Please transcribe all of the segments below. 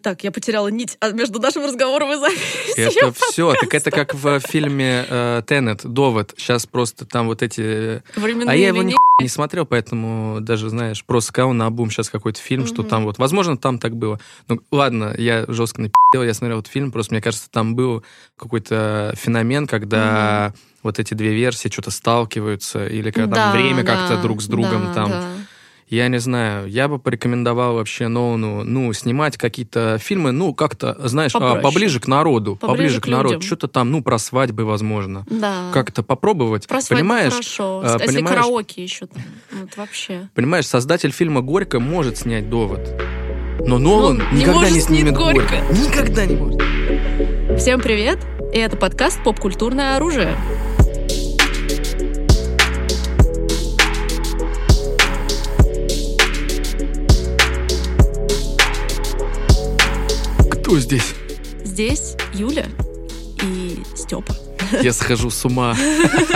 Так, я потеряла нить а между нашим разговором и записью. Это все. Так это как в фильме э, Теннет, Довод. Сейчас просто там вот эти... Временные а я его ни не смотрел, поэтому даже, знаешь, просто сказал на обум сейчас какой-то фильм, что там вот... Возможно, там так было. Ну, ладно, я жестко напи***л, я смотрел этот фильм, просто мне кажется, там был какой-то феномен, когда вот эти две версии что-то сталкиваются, или когда Да, там время да, как-то друг с другом да, там... да. Я не знаю, я бы порекомендовал вообще Нолану, ну, снимать какие-то фильмы, ну, как-то, знаешь, а, Попроще. поближе к народу, Поближе поближе, к к народу, что-то там, ну, про свадьбы, возможно. Да. Как-то попробовать, Про понимаешь? хорошо. а, Если понимаешь? караоке еще там. Вот вообще. Понимаешь, создатель фильма «Горько» может снять «Довод». Но Нолан Ну, не никогда не снять снимет «Горько». «Горько». Никогда не может. Всем привет! И это подкаст «Поп-культурное оружие». Кто здесь? Здесь Юля и Степа. Я схожу с ума.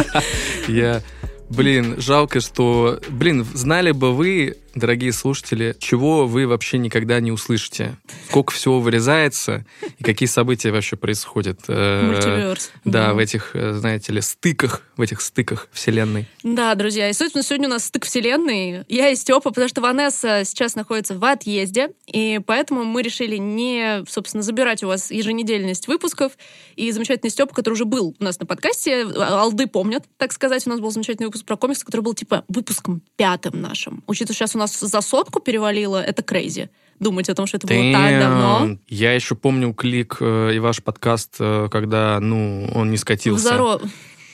Я... Блин, жалко, что... Блин, знали бы вы, дорогие слушатели, чего вы вообще никогда не услышите. Сколько всего вырезается и какие события вообще происходят. э, Мультиверс. Да, в этих, знаете ли, стыках, в этих стыках вселенной. Да, друзья, и, собственно, сегодня у нас стык вселенной. Я и Степа, потому что Ванесса сейчас находится в отъезде, и поэтому мы решили не, собственно, забирать у вас еженедельность выпусков. И замечательный Степа, который уже был у нас на подкасте, а, алды помнят, так сказать, у нас был замечательный выпуск про комиксы, который был, типа, выпуском пятым нашим. Учитывая, сейчас у нас за сотку перевалило, это крейзи. Думать о том, что это было так давно. Damn. Я еще помню клик э, и ваш подкаст, э, когда, ну, он не скатился. Взоро-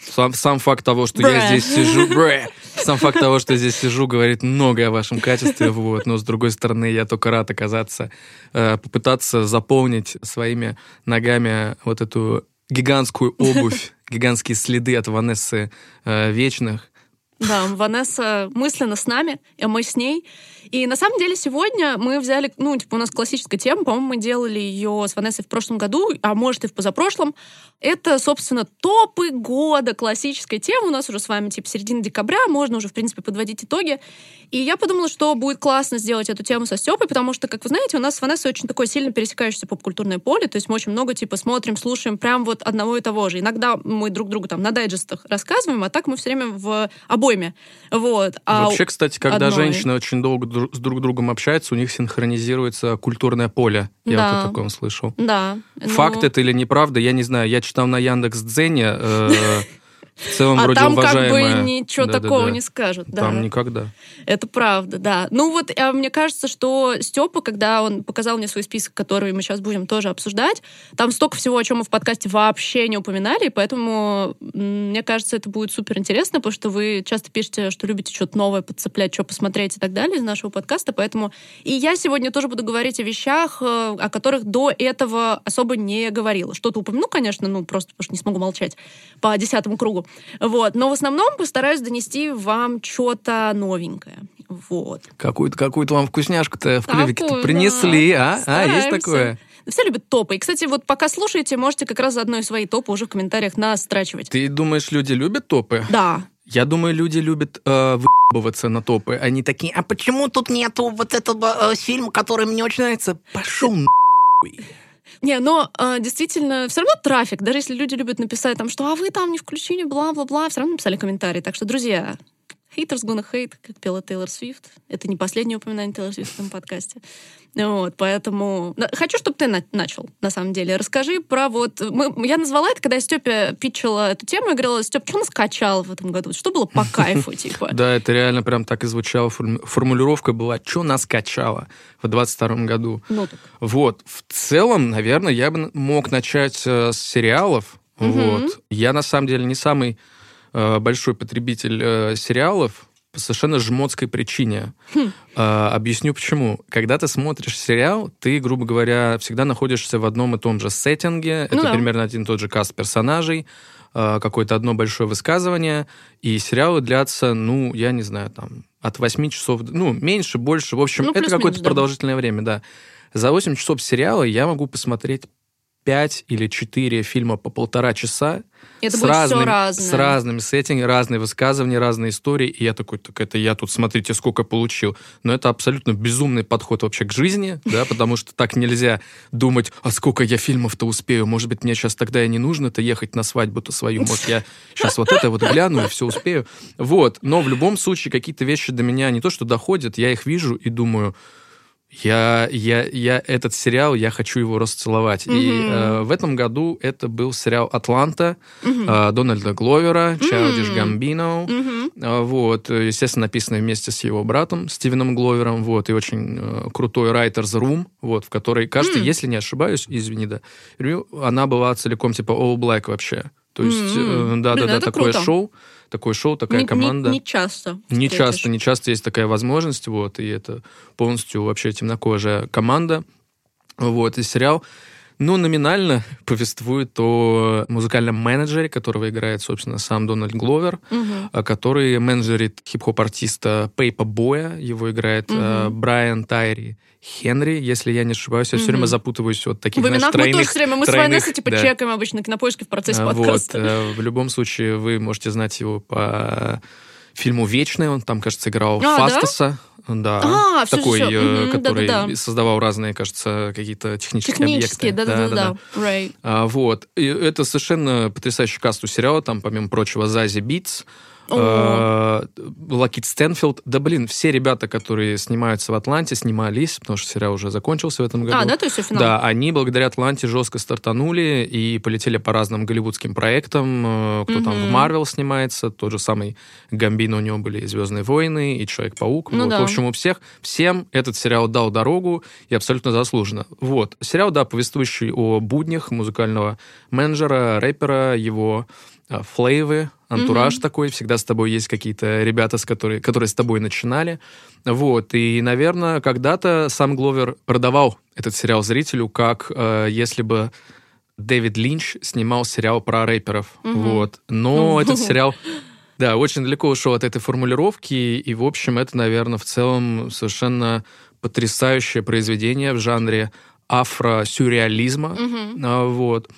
Сам, сам факт того, что Бре. я здесь сижу, бре, сам факт того, что здесь сижу, говорит многое о вашем качестве, вот. Но с другой стороны, я только рад оказаться, э, попытаться заполнить своими ногами вот эту гигантскую обувь, гигантские следы от Ванессы э, вечных. Да, Ванесса мысленно с нами, а мы с ней. И на самом деле сегодня мы взяли, ну, типа, у нас классическая тема, по-моему, мы делали ее с Ванессой в прошлом году, а может и в позапрошлом. Это, собственно, топы года, классическая тема. У нас уже с вами, типа, середина декабря, можно уже, в принципе, подводить итоги. И я подумала, что будет классно сделать эту тему со Степой, потому что, как вы знаете, у нас с Ванессой очень такое сильно пересекающееся поп-культурное поле, то есть мы очень много, типа, смотрим, слушаем прям вот одного и того же. Иногда мы друг другу там на дайджестах рассказываем, а так мы все время в обойме. Вот. А Вообще, кстати, когда одной. женщины очень долго дру- с друг другом общаются, у них синхронизируется культурное поле. Я Да. вот о таком слышал. Да. ну, Факт это или неправда, я не знаю. Я читал на Яндекс Дзене. э, в целом А вроде там как бы уважаемая. ничего Да-да-да. такого не скажут. Да. Там никогда. Это правда, да. Ну вот, а мне кажется, что Степа, когда он показал мне свой список, который мы сейчас будем тоже обсуждать, там столько всего, о чем мы в подкасте вообще не упоминали, поэтому мне кажется, это будет супер интересно, потому что вы часто пишете, что любите что-то новое подцеплять, что посмотреть и так далее из нашего подкаста, поэтому и я сегодня тоже буду говорить о вещах, э, о которых до этого особо не говорила. Что-то упомяну, конечно, ну просто потому что не смогу молчать по десятому кругу. Вот. Но в основном постараюсь донести вам что-то новенькое. Вот. Какую-то какую вам вкусняшку-то в клювике Такую, принесли, да. а? А, есть Стараемся. такое? Все любят топы. И, кстати, вот пока слушаете, можете как раз заодно и свои топы уже в комментариях настрачивать. Ты думаешь, люди любят топы? Да. Я думаю, люди любят э, выебываться на топы. Они такие, а почему тут нету вот этого э, фильма, который мне очень нравится? Пошел нахуй. Не, но э, действительно, все равно трафик. Даже если люди любят написать там, что а вы там не включили, бла-бла-бла, все равно написали комментарий. Так что, друзья, haters gonna hate, как пела Тейлор Свифт. Это не последнее упоминание Тейлор Свифт в этом подкасте. Вот, поэтому... Хочу, чтобы ты на- начал, на самом деле. Расскажи про вот... Мы, я назвала это, когда Степе питчила эту тему, я говорила, Степ, что нас в этом году? Что было по кайфу, типа? Да, это реально прям так и звучало. Форму- Формулировка была, что нас качало в 22 году. Ну, так. Вот, в целом, наверное, я бы мог начать э, с сериалов. Вот. Я, на самом деле, не самый большой потребитель э, сериалов по совершенно жмотской причине. Хм. Э, объясню почему. Когда ты смотришь сериал, ты, грубо говоря, всегда находишься в одном и том же сеттинге. Ну Это да. примерно один и тот же каст персонажей, э, какое-то одно большое высказывание. И сериалы длятся, ну, я не знаю, там, от 8 часов, ну, меньше, больше. В общем, Ну, это какое-то да. продолжительное время, да. За 8 часов сериала я могу посмотреть пять или четыре фильма по полтора часа, Это с, разным, разное. с разными сеттингами, разные высказывания, разные истории. И я такой, так это я тут, смотрите, сколько получил. Но это абсолютно безумный подход вообще к жизни, да, потому что так нельзя думать, а сколько я фильмов-то успею, может быть, мне сейчас тогда и не нужно-то ехать на свадьбу-то свою, может, я сейчас вот это вот гляну и все успею. Вот, но в любом случае какие-то вещи до меня не то, что доходят, я их вижу и думаю, я, я, я этот сериал, я хочу его расцеловать. И Мгм. э, в этом году это был сериал «Атланта» э, Дональда Гловера, Чайлдиш М. Гамбино. А, Вот, э, естественно, написано вместе с его братом Стивеном Гловером, вот, и очень э, крутой Writer's Room, вот, в которой, кажется, М. если не ошибаюсь, извини, да, она была целиком типа All Black вообще. То есть, М. э, да-да-да, такое круто. шоу, такое шоу, такая Не- не- команда. Не, часто. Не встретишь. часто, не часто есть такая возможность, вот, и это полностью вообще темнокожая команда, вот, и сериал, ну, номинально повествует о музыкальном менеджере, которого играет, собственно, сам Дональд Гловер, а, который менеджерит хип-хоп-артиста Пейпа Боя, его играет э, Мгм. Брайан Тайри Хенри, если я не ошибаюсь, я все Мгм. время запутываюсь вот таких, В знаешь, именах мы тоже тройных... все время, мы с тройных, Вайнессой типа да. чекаем обычно кинопоиски в процессе А, подкаста. Вот, э, в любом случае, вы можете знать его по фильму «Вечный». Он там, кажется, играл А? Фастаса. Да, А, всё, такой, всё, всё. э, Мгм, который да-да-да. создавал разные, кажется, какие-то технические, Технические, объекты. да-да-да. Right. А, вот. И это совершенно потрясающий каст у сериала. Там, помимо прочего, Зази Битс, Лакит Стэнфилд. Да, блин, все ребята, которые снимаются в Атланте, снимались, потому что сериал уже закончился в этом году. А, да, то есть финал? Да, они благодаря Атланте жестко стартанули и полетели по разным голливудским проектам. Э, Кто там в. Марвел снимается, тот же самый Гамбино, у него были и «Звездные войны», и «Человек-паук». Ну вот. да. В общем, у всех, всем этот сериал дал дорогу и абсолютно заслуженно. Вот. Сериал, да, повествующий о буднях музыкального менеджера, рэпера, его а, флейвы, антураж Мгм. такой, всегда с тобой есть какие-то ребята, с которые, которые с тобой начинали. Вот, и, наверное, когда-то сам Гловер продавал этот сериал зрителю, как э, если бы Дэвид Линч снимал сериал про рэперов. Мгм. Вот. Но Ну. этот сериал, да, очень далеко ушел от этой формулировки, и, в общем, это, наверное, в целом совершенно потрясающее произведение в жанре афро-сюрреализма. А, Вот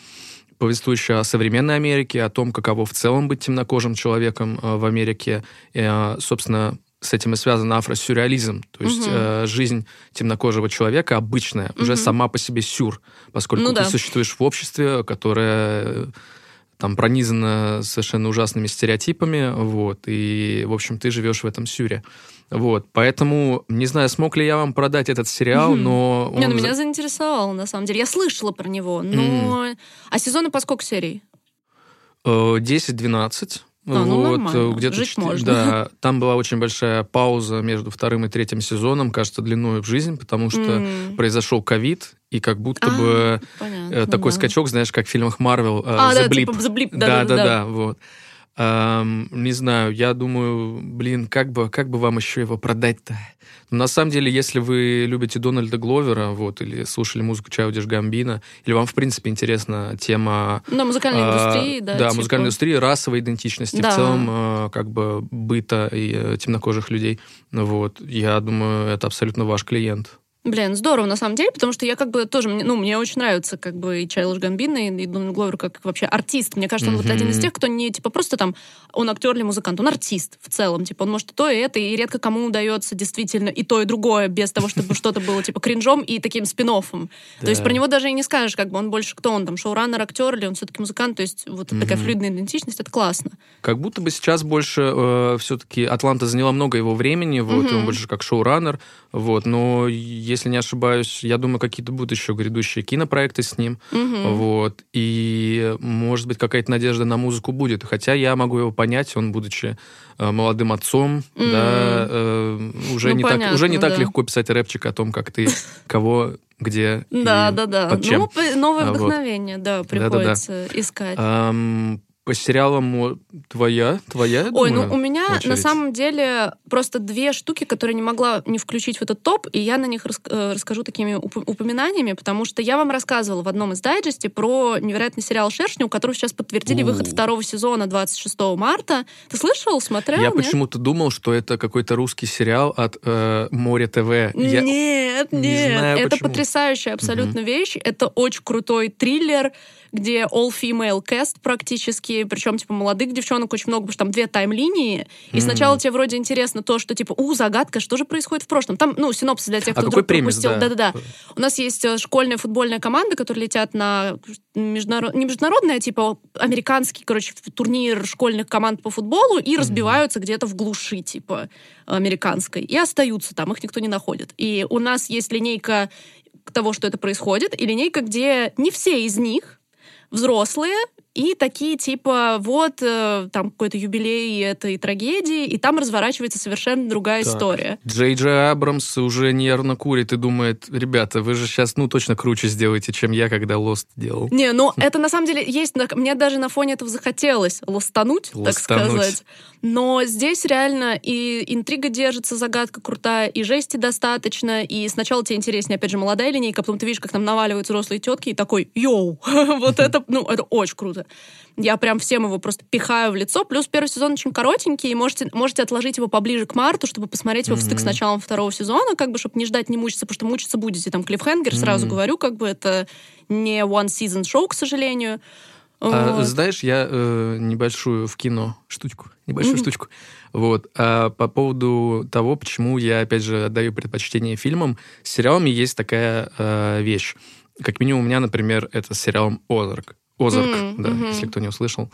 повествующая о современной Америке, о том, каково в целом быть темнокожим человеком э, в Америке. И, э, собственно, с этим и связан афросюрреализм. То есть э, жизнь темнокожего человека обычная, уже Мгм. сама по себе сюр, поскольку Ну ты да. существуешь в обществе, которое там пронизано совершенно ужасными стереотипами, вот, и, в общем, ты живешь в этом сюре. Вот, поэтому, не знаю, смог ли я вам продать этот сериал, Мгм. но... Не, он ну за- меня заинтересовало, на самом деле. Я слышала про него, но... А сезоны по сколько серий? Э, 10-12. А, ну, вот, э, где-то Жить четыре- можно. Да, там была очень большая пауза между вторым и третьим сезоном, кажется, длиной в жизнь, потому что М. произошел ковид, и как будто А, бы Понятно, э, такой да. скачок, знаешь, как в фильмах Марвел, э, А, The да, Blip. типа The Blip, да, да-да-да. да, да, вот. Эм, не знаю, я думаю, блин, как бы, как бы вам еще его продать-то? Но на самом деле, если вы любите Дональда Гловера, вот, или слушали музыку Чаудиш Гамбина, или вам, в принципе, интересна тема Да, музыкальной а, индустрии, да. Да, типа. музыкальной индустрии, расовой идентичности, Да. в целом, э, как бы быта и э, темнокожих людей. Ну Вот, я думаю, это абсолютно ваш клиент. Блин, здорово, на самом деле, потому что я как бы тоже, ну, мне очень нравится как бы и Чайлдж Гамбина, и, и Дональд Гловер как вообще артист. Мне кажется, он вот Мгм. один из тех, кто не, типа, просто там, он актер или музыкант, он артист в целом. Типа, он может и то, и это, и редко кому удается действительно и то, и другое, без того, чтобы что-то было, типа, кринжом и таким спин То есть про него даже и не скажешь, как бы он больше кто он, там, шоураннер, актер, или он все-таки музыкант. То есть вот такая флюидная идентичность, это классно. Как будто бы сейчас больше все-таки Атланта заняла много его времени, вот, он больше как шоураннер, вот, но, если не ошибаюсь, я думаю, какие-то будут еще грядущие кинопроекты с ним, Мгм. вот, и, может быть, какая-то надежда на музыку будет, хотя я могу его понять, он, будучи э, молодым отцом, М. да, э, уже, Ну, не так, уже не понятно, так да. легко писать рэпчик о том, как ты, кого, где Да, да, да. Ну, новое А, вдохновение, да, приходится искать. По сериалам твоя, твоя, Ой, думаю, ну у меня очередь. на самом деле просто две штуки, которые не могла не включить в этот топ, и я на них рас э, расскажу такими уп упоминаниями, потому что я вам рассказывала в одном из дайджесте про невероятный сериал «Шершни», у которого сейчас подтвердили У. выход второго сезона 26 марта. Ты слышал, смотрел? Я почему-то думал, что это какой-то русский сериал от э, Море ТВ. Я Нет, не нет. знаю, это почему. потрясающая абсолютно вещь. Это очень крутой триллер, где all-female cast практически, причем, типа, молодых девчонок очень много, потому что там две тайм-линии, и Мгм. сначала тебе вроде интересно то, что, типа, у, загадка, что же происходит в прошлом? Там, ну, синопсис для тех, А кто какой вдруг премис, пропустил. да? Да-да-да. У нас есть э, школьная футбольная команда, которые летят на международ... не международный, а типа американский, короче, турнир школьных команд по футболу и разбиваются где-то в глуши, типа, американской. И остаются там, их никто не находит. И у нас есть линейка того, что это происходит, и линейка, где не все из них взрослые, и такие типа вот э, там какой-то юбилей этой трагедии, и там разворачивается совершенно другая Так. история. Джей Джей Абрамс уже нервно курит и думает, ребята, вы же сейчас, ну, точно круче сделаете, чем я, когда Лост делал. Не, ну это на самом деле есть, мне даже на фоне этого захотелось ластануть, так сказать. Но здесь реально и интрига держится, загадка крутая, и жести достаточно, и сначала тебе интереснее, опять же, молодая линейка, а потом ты видишь, как там наваливаются взрослые тетки, и такой, йоу, вот это, ну, это очень круто. Я прям всем его просто пихаю в лицо. Плюс первый сезон очень коротенький, и можете, можете отложить его поближе к марту, чтобы посмотреть его в стык с началом второго сезона, как бы, чтобы не ждать, не мучиться, потому что мучиться будете. Там клиффхенгер, сразу Мгм. говорю, как бы это не one season шоу, к сожалению. А, Вот. знаешь, я э, небольшую в кино штучку, небольшую Мгм. штучку. Вот. А по поводу того, почему я, опять же, отдаю предпочтение фильмам, с сериалами есть такая э, вещь. Как минимум у меня, например, это с сериалом «Озарк». «Озарк», М, да, мгм. если кто не услышал.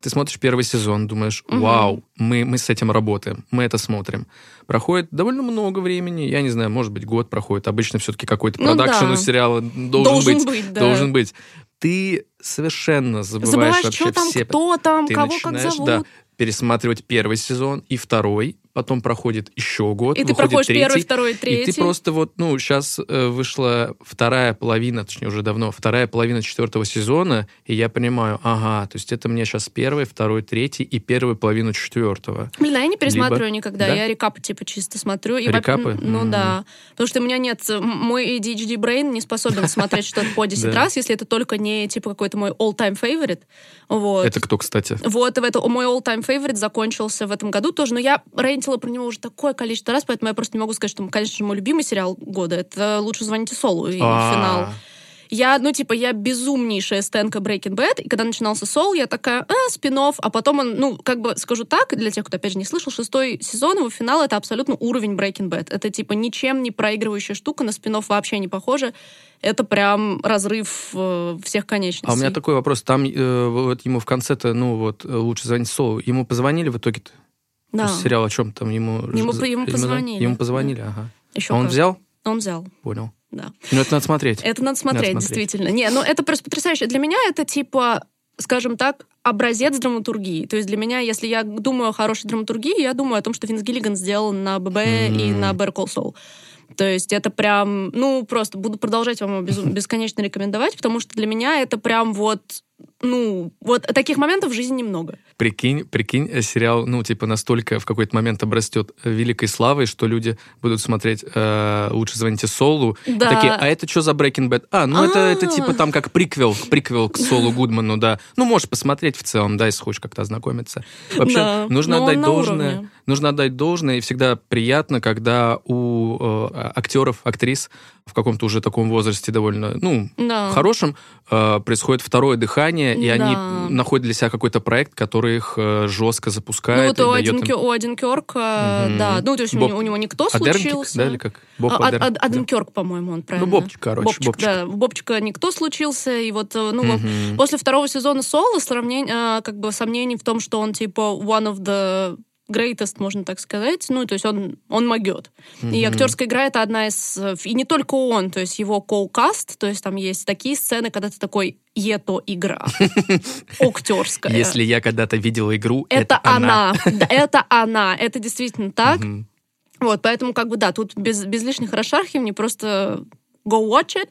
Ты смотришь первый сезон, думаешь, вау, мы, мы с этим работаем, мы это смотрим. Проходит довольно много времени, я не знаю, может быть, год проходит. Обычно все-таки какой-то Ну продакшн да. у сериала должен, Должен быть. быть, да. Должен быть. Ты совершенно забываешь, Забываешь, вообще что там, все... кто там, ты кого как зовут. да, пересматривать первый сезон и второй, потом проходит еще год, И ты проходишь третий, первый, второй, третий. и ты просто вот, ну, сейчас вышла вторая половина, точнее, уже давно, вторая половина четвертого сезона, и я понимаю, ага, то есть это мне сейчас первый, второй, третий и первую половину четвертого. Блин, а я не пересматриваю Либо- никогда. Да? Я рекапы типа чисто смотрю. И, Рекапы? во- Ну Мгм. да. Потому что у меня нет... Мой ADHD brain не способен смотреть что-то по 10 Да. раз, если это только не типа какой-то мой all-time favorite. Вот. Это кто, кстати? Вот, это, мой all-time favorite закончился в этом году тоже, но я рейнтила про него уже такое количество раз, поэтому я просто не могу сказать, что, конечно же, мой любимый сериал года — это «Лучше звоните Солу» и А, финал. Я, ну, типа, я безумнейшая стенка Breaking Bad, и когда начинался Сол, я такая, а, спин а потом он, ну, как бы, скажу так, для тех, кто, опять же, не слышал, шестой сезон, его финал — это абсолютно уровень Breaking Bad. Это, типа, ничем не проигрывающая штука, на спин вообще не похоже. Это прям разрыв э, всех конечностей. А у меня такой вопрос. Там э, вот ему в конце-то, ну вот, э, лучше звонить Солу. Ему позвонили в итоге-то? Да, Сериал о чем там ему... Ему за- ему да? позвонили. Ему позвонили, ага. еще А он как. взял? Он взял, Понял. да. Ну, это надо смотреть. Это надо смотреть, Надо смотреть. действительно. Не, ну это просто потрясающе. Для меня это типа, скажем так, образец драматургии. То есть для меня, если я думаю о хорошей драматургии, я думаю о том, что Винс Гиллиган сделал на ББ и М. на Better Call Saul. То есть это прям, ну, просто буду продолжать вам его безу- бесконечно рекомендовать, потому что для меня это прям вот, ну, вот таких моментов в жизни немного. Прикинь, прикинь, э, сериал, ну, типа, настолько в какой-то момент обрастет великой славой, что люди будут смотреть э, «Лучше звоните Солу». Да. Такие, а это что за Breaking Bad? А, ну, это, это А. типа там как приквел, приквел к Солу Гудману, да. Ну, можешь посмотреть в целом, да, если хочешь как-то ознакомиться. Вообще, Да, нужно отдать должное. уровне. Нужно отдать должное, и всегда приятно, когда у э, актеров, актрис в каком-то уже таком возрасте довольно, ну, Да. хорошем, э, происходит второе дыхание, и Да. они находят для себя какой-то проект, который их э, жестко Ну запускает. вот у, дает им- Аденкё- у Аденкёрка, Мгм. да, ну то есть у Боб- него- у него никто случился. да, или как? Боб А, Адернкик, Ад- да. Аденкёрк, по-моему, он правильно. Ну, Бобчик, короче, Бобчик, Бобчик. да. У Бобчика никто случился, и вот, э, ну, вот Мгм. после второго сезона Соло сравнение, как бы сомнений в том, что он, типа, one of the greatest, можно так сказать. Ну, то есть он, он могет. И Мгм. актерская игра — это одна из... э, И не только он, то есть его коу-каст, то есть там есть такие сцены, когда ты такой «ето игра». Актерская. Если я когда-то видела игру, Это она. Это она. Это действительно так. Вот, поэтому, как бы, да, тут без, без лишних расшархиваний просто go watch it.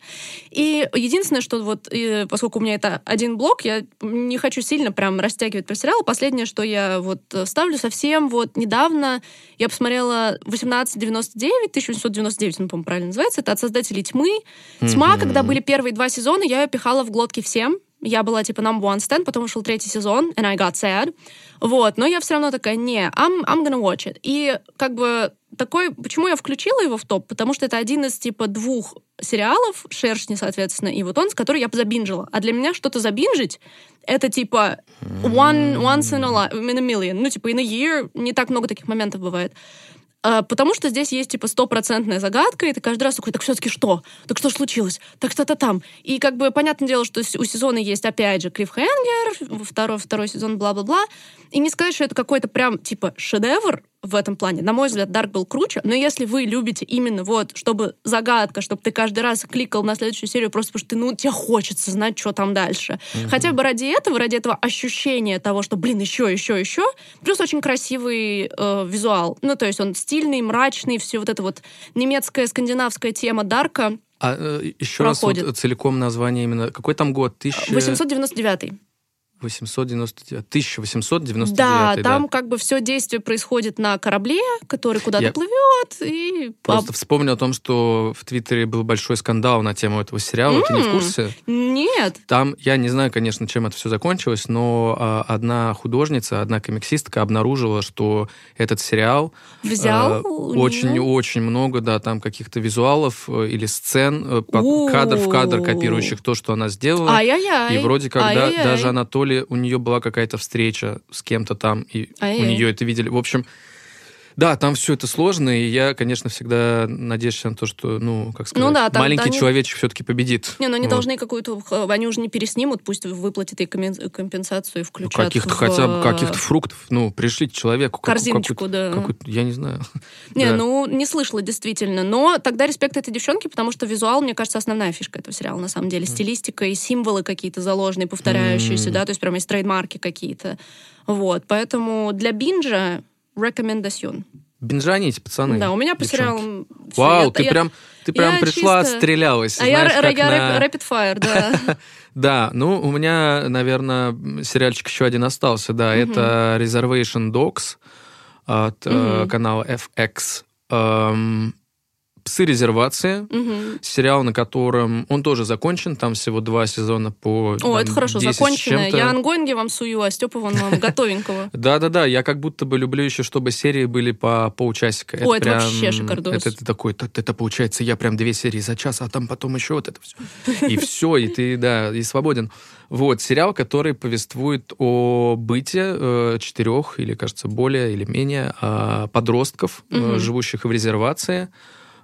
И единственное, что вот, и, поскольку у меня это один блок, я не хочу сильно прям растягивать про сериал. Последнее, что я вот ставлю совсем вот недавно, я посмотрела 1899, 1899, он, по-моему, правильно называется, это от создателей «Тьмы». «Тьма», mm-hmm. когда были первые два сезона, я ее пихала в глотки всем, я была типа number one stand, потом ушел третий сезон, and I got sad. Вот, но я все равно такая, не, I'm, I'm gonna watch it. И как бы такой, почему я включила его в топ? Потому что это один из типа двух сериалов, «Шершни», соответственно, и вот он, с которой я забинжила. А для меня что-то забинжить — это типа one, once in a, life, in a million. Ну, типа in a year не так много таких моментов бывает. А, потому что здесь есть, типа, стопроцентная загадка, и ты каждый раз такой, так все-таки что? Так что случилось? Так что-то там. И, как бы, понятное дело, что у сезона есть, опять же, Клиффхенгер, второй, второй сезон, бла-бла-бла. И не сказать, что это какой-то прям, типа, шедевр, в этом плане. На мой взгляд, Дарк был круче, но если вы любите именно вот, чтобы загадка, чтобы ты каждый раз кликал на следующую серию просто потому что ты, ну, тебе хочется знать, что там дальше. Mm-hmm. Хотя бы ради этого, ради этого ощущения того, что, блин, еще, еще, еще. Плюс очень красивый э, визуал. Ну, то есть он стильный, мрачный, все вот это вот немецкая, скандинавская тема Дарка. А э, еще проходит. раз вот целиком название именно. Какой там год? Tысяч... 899. 899, 1899. Да, там как бы все действие происходит на корабле, который куда-то Я плывет. И... Просто вспомнил о том, что в Твиттере был большой скандал на тему этого сериала. Mm-hmm. Ты не в курсе? Нет. Там, я не знаю, конечно, чем это все закончилось, но а, одна художница, одна комиксистка обнаружила, что этот сериал... Взял? Очень-очень а, много, да, там каких-то визуалов э, или сцен, э, кадр в кадр, копирующих то, что она сделала. Ай-яй-яй. И вроде как да, даже Анатолий ли у нее была какая-то встреча с кем-то там, и А-е-е. у нее это видели. В общем, да, там все это сложно, и я, конечно, всегда надеюсь на то, что, ну, как сказать, ну, да, там, маленький они... человечек все-таки победит. Не, ну они вот. должны какую-то, они уже не переснимут, пусть выплатят и компенсацию и включат ну, каких-то в... хотя бы каких-то фруктов, ну, пришлите человеку. Корзиночку, да. я не знаю. Не, да. ну, не слышала действительно, но тогда респект этой девчонке, потому что визуал, мне кажется, основная фишка этого сериала, на самом деле. Стилистика и символы какие-то заложенные, повторяющиеся, mm. да, то есть прямо есть трейдмарки какие-то. Вот, поэтому для бинджа рекомендацион. Бинжаните, пацаны. Да, у меня по сериалам... Вау, ты прям, ты прям пришла, чисто... отстрелялась. А знаешь, я, я на... rapid fire, да. да, ну, у меня, наверное, сериальчик еще один остался, да, это Reservation Dogs от э, канала FX. «Псы резервации». Угу. Сериал, на котором... Он тоже закончен, там всего два сезона по О, там, это хорошо, закончено. Я ангоинги вам сую, а Степа вон вам готовенького. Да-да-да, я как будто бы люблю еще, чтобы серии были по полчасика. О, это вообще шикардос. Это такой, это получается, я прям две серии за час, а там потом еще вот это все. И все, и ты, да, и свободен. Вот, сериал, который повествует о быте э, четырех или, кажется, более или менее э, подростков, э, живущих в резервации,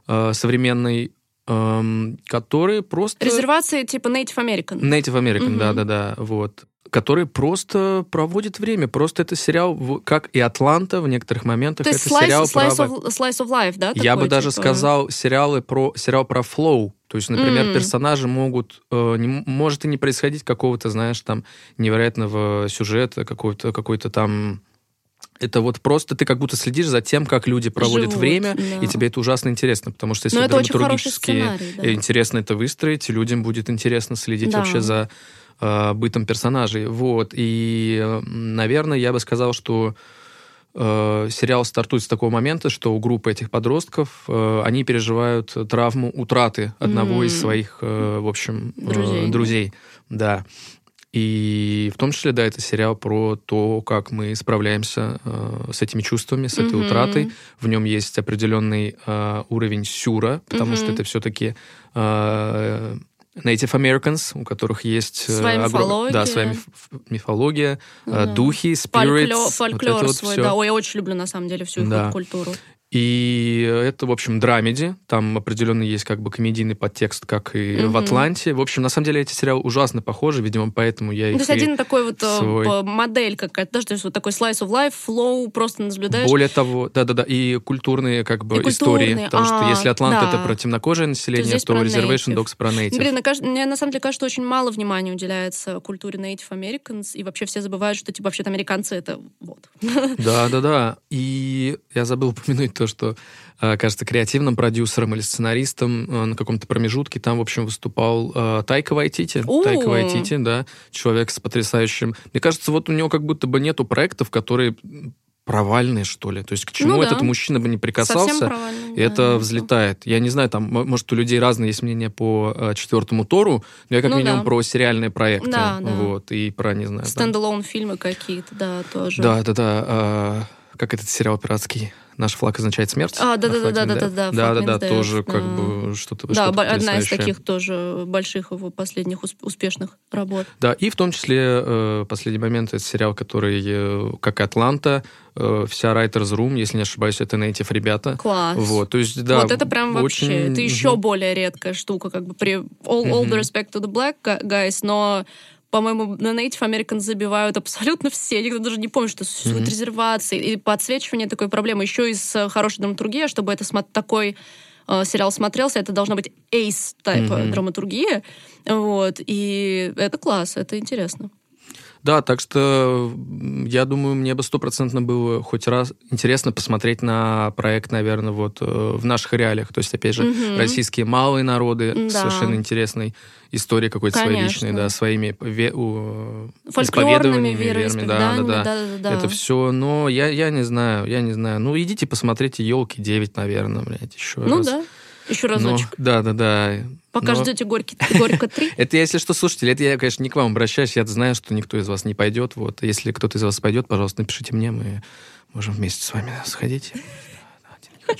э, современной, э, которые просто... Резервации типа Native American. Native American, да-да-да, угу. вот который просто проводит время. Просто это сериал, как и «Атланта» в некоторых моментах. То есть это slice, сериал slice, про... of, slice of life, да? Я такой, бы даже типа... сказал сериалы про, сериал про флоу. То есть, например, mm. персонажи могут... Э, не, может и не происходить какого-то, знаешь, там, невероятного сюжета, какой-то какой там это вот просто ты как будто следишь за тем, как люди проводят Живут, время, да. и тебе это ужасно интересно, потому что если драматургически да. интересно это выстроить, людям будет интересно следить да. вообще за э, бытом персонажей. Вот. И, наверное, я бы сказал, что э, сериал стартует с такого момента, что у группы этих подростков э, они переживают травму утраты одного mm. из своих, э, в общем, друзей. Э, друзей. Да. И в том числе, да, это сериал про то, как мы справляемся э, с этими чувствами, с этой mm-hmm. утратой. В нем есть определенный э, уровень сюра, потому mm-hmm. что это все-таки э, Native Americans, у которых есть э, своя огром... мифология, да, своя миф... мифология, mm-hmm. духи, spirits, фольклор, фольклор вот свой, вот да, ой, я очень люблю на самом деле всю их да. культуру. И это, в общем, драмеди. Там определенно есть как бы комедийный подтекст, как и mm-hmm. в «Атланте». В общем, на самом деле эти сериалы ужасно похожи, видимо, поэтому я их То есть один такой вот э, свой... модель какая-то, да, то есть вот такой slice of life, flow, просто наблюдаешь. Более того, да-да-да, и культурные как бы и истории. Культурные. Потому а, что если «Атлант» да. это про темнокожее население, то, то Reservation Dogs про native. Блин, мне на самом деле кажется, что очень мало внимания уделяется культуре Native Americans, и вообще все забывают, что типа вообще-то американцы это вот. Да-да-да. И я забыл упомянуть то, что, э, кажется, креативным продюсером или сценаристом э, на каком-то промежутке там, в общем, выступал э, Тайка Вайтити. О. Тайка Вайтити, да, человек с потрясающим... Мне кажется, вот у него как будто бы нету проектов, которые провальные, что ли. То есть к чему Ну да. этот мужчина бы не прикасался, и это да. взлетает. Я не знаю, там, может, у людей разные есть мнения по э, четвертому Тору, но я как Ну минимум да. про сериальные проекты. Да, да. Вот, и про, не знаю... там- Standalone фильмы какие-то, да, тоже. Да, да, да. а, как этот сериал пиратский? Наш флаг означает смерть. А, да, да, да, да, да, да, да, да, да, тоже как бы что-то Да, одна из таких тоже больших его последних усп- успешных работ. Да, и в том числе э, последний момент это сериал, который, э, как и Атланта, э, вся Writers Room, если не ошибаюсь, это native ребята. Класс. Вот, то есть, да. вот это прям вообще, очень- это еще более редкая штука, как бы при all, all the respect to the black gu- guys, но по-моему, на Native American забивают абсолютно все. Никто даже не помнит, что существуют Мгм. резервации. И подсвечивание такой проблемы. Еще и с хорошей драматургией, чтобы это смо- такой э, сериал смотрелся, это должна быть ace тайпа Мгм. драматургия. Вот. И это класс, это интересно. Да, так что я думаю, мне бы стопроцентно было хоть раз интересно посмотреть на проект, наверное, вот э, в наших реалиях. То есть, опять же, Мгм. российские малые народы Да. совершенно интересной историей какой-то своей личной, да, своими ве- у- исповедованиями, верами, верами, да, да, да. да-да-да. Это все, но я, я не знаю, я не знаю. Ну, идите посмотрите елки 9, наверное, блядь, еще Ну раз. да, еще Но- разочек. да, да, да. Пока Но- ждете горький, горько 3. Это, если что, слушатели, это я, конечно, не к вам обращаюсь. Я знаю, что никто из вас не пойдет. Вот. Если кто-то из вас пойдет, пожалуйста, напишите мне, мы можем вместе с вами сходить.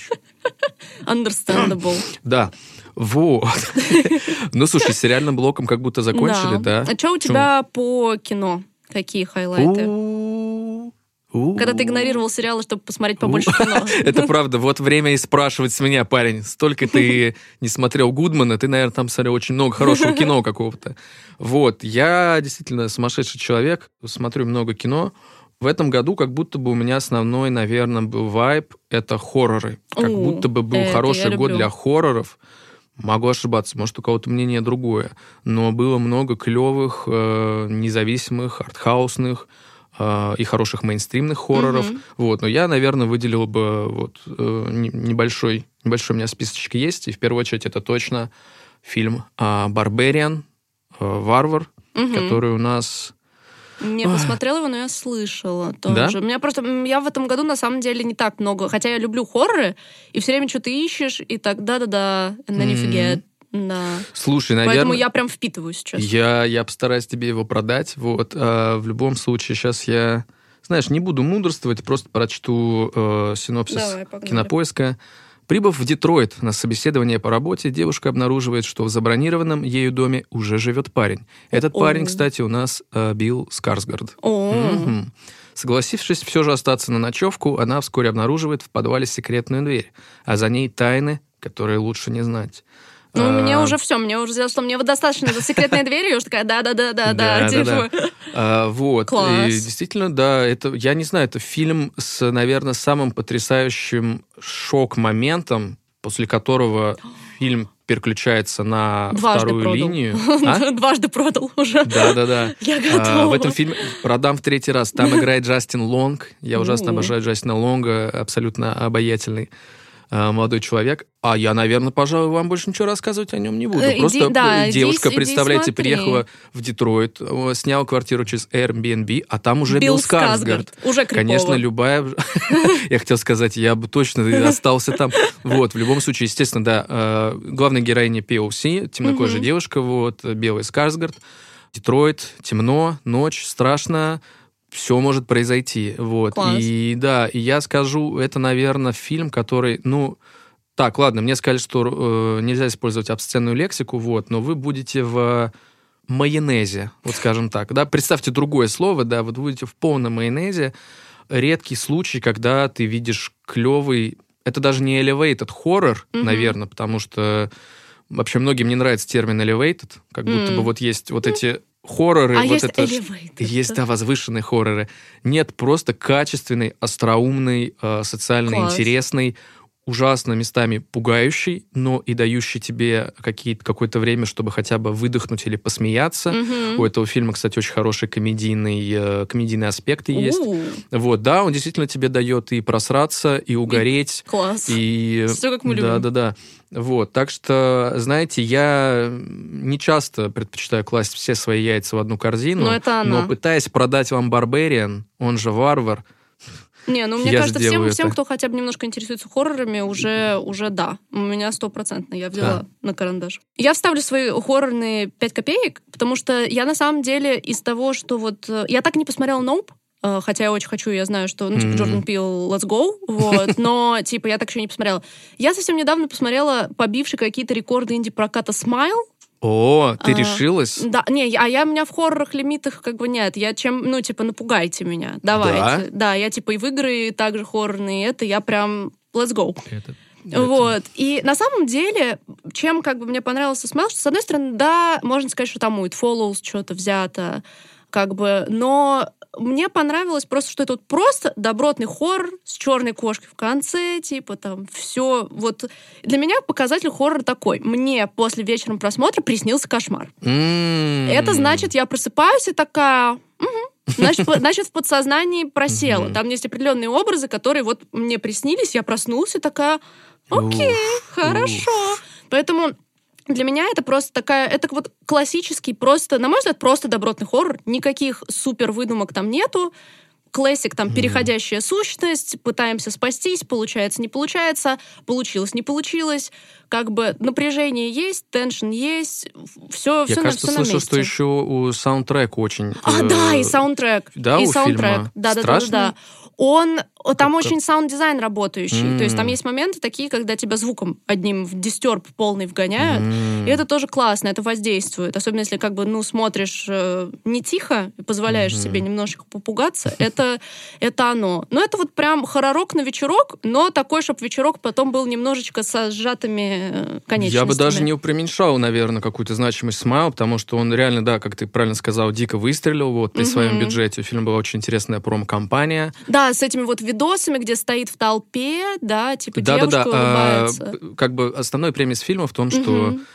Understandable. Да, вот. Ну, слушай, с сериальным блоком как будто закончили, да? А что у тебя по кино? Какие хайлайты? У-у-у. У-у. Когда ты игнорировал сериалы, чтобы посмотреть побольше кино. Это правда. Вот время и спрашивать с меня, парень. Столько ты не смотрел Гудмана, ты, наверное, там смотрел очень много хорошего кино какого-то. Вот. Я действительно сумасшедший человек, смотрю много кино. В этом году как будто бы у меня основной, наверное, был вайб — это хорроры. Как будто бы был хороший год для хорроров. Могу ошибаться, может, у кого-то мнение другое. Но было много клевых, э, независимых, артхаусных э, и хороших мейнстримных хорроров. Мгм. Вот, но я, наверное, выделил бы вот э, не- небольшой, небольшой у меня списочек есть, и в первую очередь это точно фильм а, «Барбериан», э, «Варвар», Мгм. который у нас... Не посмотрела его, но я слышала Да? тоже. У меня просто... Я в этом году, на самом деле, не так много. Хотя я люблю хорроры, и все время что-то ищешь, и так да-да-да, and then you forget. Да. Слушай, Поэтому наверное... я прям впитываю сейчас. Я, я постараюсь тебе его продать. Вот. А, в любом случае, сейчас я, знаешь, не буду мудрствовать, просто прочту э, синопсис Давай, погнали. кинопоиска. Прибыв в Детройт на собеседование по работе, девушка обнаруживает, что в забронированном ею доме уже живет парень. Этот О. парень, кстати, у нас э, Билл Скарсгард. О, Мгм. Согласившись все же остаться на ночевку, она вскоре обнаруживает в подвале секретную дверь, а за ней тайны, которые лучше не знать. Ну, А, мне уже все, мне уже сделалось, что мне вот достаточно этой секретной двери, и уже такая, да-да-да-да-да, типа. А, вот. И действительно, да, это, я не знаю, это фильм с, наверное, самым потрясающим шок-моментом, после которого фильм переключается на Дважды вторую продал. линию. А? Дважды продал уже. Да, да, да. Я А, готова. в этом фильме продам в третий раз. Там играет Джастин Лонг. Я ужасно У. обожаю Джастина Лонга, абсолютно обаятельный а, молодой человек. А я, наверное, пожалуй, вам больше ничего рассказывать о нем не буду. Э, иди- Просто да, иди- девушка, иди представляете, смотри. приехала в Детройт, э, сняла квартиру через Airbnb, а там уже Билл, Билл Скарсгард. Скарсгард. Уже крипово. Конечно, любая... Я хотел сказать, я бы точно остался там. Вот, в любом случае, естественно, да, э, главная героиня POC, темнокожая девушка, вот, белый Скарсгард. Детройт, темно, ночь, страшно, все может произойти. Вот. Класс. И да, и я скажу, это, наверное, фильм, который, ну, так, ладно, мне сказали, что э, нельзя использовать обсценную лексику, вот, но вы будете в майонезе, вот скажем так, да, представьте другое слово, да, вот будете в полном майонезе, редкий случай, когда ты видишь клевый, это даже не elevated хоррор, Мгм. наверное, потому что вообще многим не нравится термин elevated, как будто М. бы вот есть вот эти хорроры, А вот есть это... Есть, да? возвышенные хорроры. Нет, просто качественный, остроумный, э, социально Класс. интересный, ужасно местами пугающий, но и дающий тебе какое-то время, чтобы хотя бы выдохнуть или посмеяться. Мгм. У этого фильма, кстати, очень хороший комедийный, э, комедийные аспекты есть. У, Вот, да, он действительно тебе дает и просраться, и угореть, Класс. и... Всё, как мы любим. Да, да, да. Вот, так что, знаете, я не часто предпочитаю класть все свои яйца в одну корзину, Но это она. но пытаясь продать вам Барбариан, он же варвар, Не, ну мне Я кажется, всем, всем, кто хотя бы немножко интересуется хоррорами, уже, уже да. У меня стопроцентно, я взяла Да. на карандаш. Я вставлю свои хоррорные 5 копеек, потому что я на самом деле из того, что вот... э, Я так не посмотрела «Ноуп», э, хотя я очень хочу, я знаю, что, ну, типа, Мгм. Джордан Пил, let's go, вот, но, типа, я так еще не посмотрела. Я совсем недавно посмотрела побивший какие-то рекорды инди-проката «Смайл», О, ты А, решилась? Да, не, а я у меня в хоррорах лимитах как бы нет. Я чем, ну, типа, напугайте меня, давайте. Да, я типа и в игры также хоррорные, это я прям let's go. Это- это- Вот. И на самом деле, чем как бы мне понравился Смайл, что, с одной стороны, да, можно сказать, что там у It Follows что-то взято, как бы, но мне понравилось просто, что это вот просто добротный хоррор с черной кошкой в конце, типа там все. Вот для меня показатель хоррора такой. Мне после вечером просмотра приснился кошмар. М. Это значит, я просыпаюсь и такая... «Мгм». Значит, значит, в подсознании просело. Там есть определенные образы, которые вот мне приснились, я проснулась и такая, окей, хорошо. Поэтому для меня это просто такая, это вот классический, просто, на мой взгляд, просто добротный хоррор. Никаких супер выдумок там нету. Классик, там, переходящая сущность, пытаемся спастись, получается, не получается, получилось, не получилось. Как бы напряжение есть, теншн есть, все, Я, все, кажется, на, всё на слышал, что месте. еще у саундтрек очень... А, э, да, и саундтрек. да, и у саундтрек. фильма? Да, да, да, да, да. Он там Как- очень саунд-дизайн работающий. То есть там есть моменты такие, когда тебя звуком одним в disturb полный вгоняют. м. И это тоже классно, это воздействует. Особенно если как бы, ну, смотришь э, не тихо и позволяешь Мгм. себе немножечко попугаться, это, это оно. Но это вот прям хоророк на вечерок, но такой, чтобы вечерок потом был немножечко со сжатыми э, конечностями. Я бы даже не преуменьшал, наверное, какую-то значимость Smile, потому что он реально, да, как ты правильно сказал, дико выстрелил вот при Мгм. своем бюджете. У фильма была очень интересная промо-кампания. Да, с этими вот видосами, где стоит в толпе, да, типа Да-да-да. девушка а, улыбается. б- Как бы основной премис фильма в том, что, Мгм.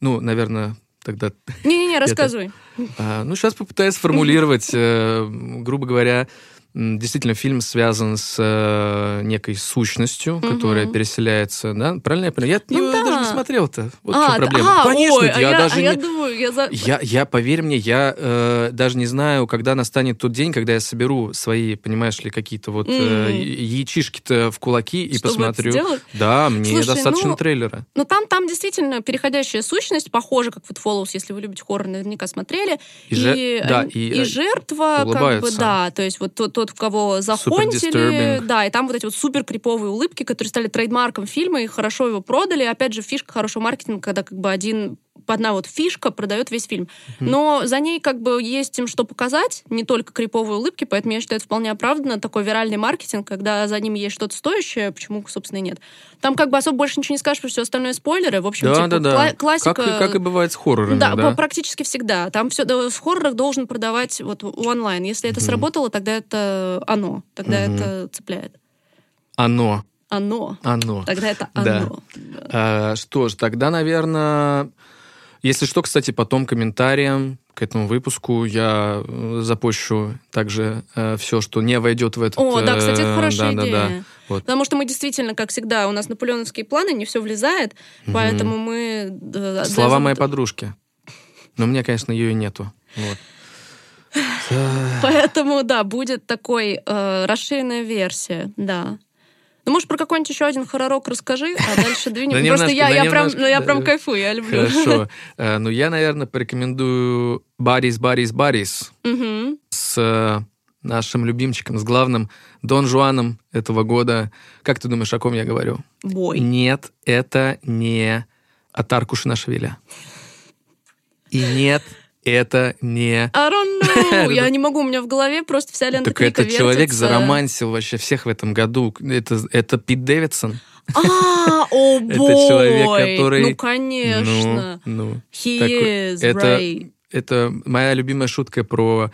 ну, наверное, тогда Не-не-не, рассказывай. А, Ну, сейчас попытаюсь сформулировать, э, грубо говоря, действительно, фильм связан с э, некой сущностью, Мгм. которая переселяется, да? Правильно я понял? Я Ну даже да. Смотрел-то. Вот в А, чем т- проблема. а, Конечно, ой, я, а я, даже а я думаю, я за... Я, я, поверь мне, я э, даже не знаю, когда настанет тот день, когда я соберу свои, понимаешь ли, какие-то вот э, Мгм. яичишки-то в кулаки и Чтобы это посмотрю. сделать? Да, мне Слушай, достаточно ну, трейлера. Ну, там, там действительно переходящая сущность, похоже, как вот Follows, если вы любите хоррор, наверняка смотрели. И же- да, и, э, жертва, как бы, да, то есть вот тот, тот в кого захонтили, да, и там вот эти вот супер криповые улыбки, которые стали трейдмарком фильма, и хорошо его продали. Опять же, фишка хорошего маркетинга, когда как бы один одна вот фишка продает весь фильм. Но за ней как бы есть им что показать, не только криповые улыбки, поэтому я считаю, это вполне оправданно. Такой виральный маркетинг, когда за ним есть что-то стоящее, почему, собственно, и нет. Там как бы особо больше ничего не скажешь, потому что все остальное спойлеры. В общем, Да, типа, да, да. кла- классика... Как, и- как и бывает с хоррорами, Да, да? практически всегда. Там все в хоррорах должен продавать вот онлайн. Если это Мгм. сработало, тогда это оно, тогда Мгм. это цепляет. Оно, Оно. оно. Тогда это Да. оно. Да. А, что ж, тогда, наверное, если что, кстати, потом комментариям к этому выпуску я э, запущу также все, что не войдет в этот... О, да, кстати, это э, хорошая да, да, идея. да. Вот. Потому что мы действительно, как всегда, у нас наполеоновские планы, не все влезает, Мгм. поэтому мы... э, Слова за- моей подружки. Но у меня, конечно, ее и нету. Вот. Поэтому, да, будет такой э, расширенная версия, да. Ну, может, про какой-нибудь еще один хоророк расскажи, а дальше двинем. Да Просто немножко, я, да я, прям, ну, я прям кайфую, я люблю. Хорошо. Э, Ну, я, наверное, порекомендую Барис, Барис, Барис с э, нашим любимчиком, с главным Дон Жуаном этого года. Как ты думаешь, о ком я говорю? Бой. Нет, это не Атар Кушинашвили. И нет, это не... I don't know. Я не могу, у меня в голове просто вся лента Так этот человек заромансил вообще всех в этом году. Это, это Пит Дэвидсон. А, о бой. Это человек, который- Ну, конечно. Ну, ну. He такой- is это- right. Это моя любимая шутка про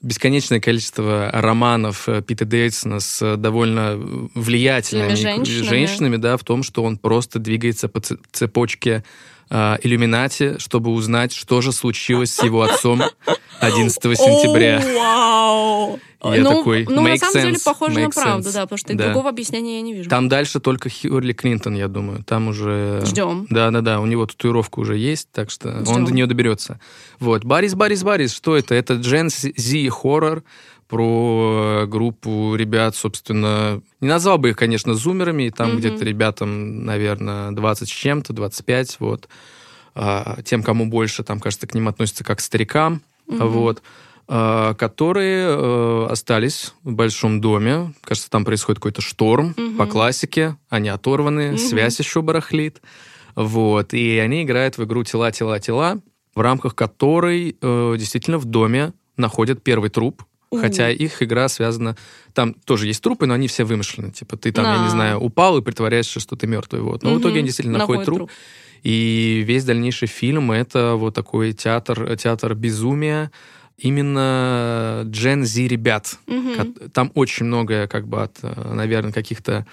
бесконечное количество романов э, Пита Дейтсона с довольно влиятельными женщинами. женщинами, да, в том, что он просто двигается по цепочке э, иллюминати, чтобы узнать, что же случилось с его отцом 11 сентября. Вау! Я ну, такой, ну, на самом деле, sense, похоже на правду, sense. да, потому что Да. другого объяснения я не вижу. Там дальше только Хиллари Клинтон, я думаю. Там уже... Ждем. Да-да-да, у него татуировка уже есть, так что он Ждем. до нее доберется. Вот. Барис, Барис, Барис, что это? Это Gen Z хоррор про э, группу ребят, собственно, не назвал бы их, конечно, зумерами, там Мгм. где-то ребятам, наверное, 20 с чем-то, 25, вот. А, Тем, кому больше, там, кажется, к ним относятся как к старикам, Мгм. вот а, которые э, остались в большом доме. Кажется, там происходит какой-то шторм Мгм. по классике. Они оторваны, Мгм. связь еще барахлит. Вот. И они играют в игру «Тела, тела, тела», в рамках которой э, действительно в доме находят первый труп. У. Хотя их игра связана... Там тоже есть трупы, но они все вымышлены. Типа ты там, я не знаю, упал и притворяешься, что ты мертвый. Вот. Но в Мгм. итоге они действительно находят Находят труп. И весь дальнейший фильм это вот такой театр, театр безумия. Именно Gen Z ребят. Ко- Там очень многое, как бы, от, наверное, каких-то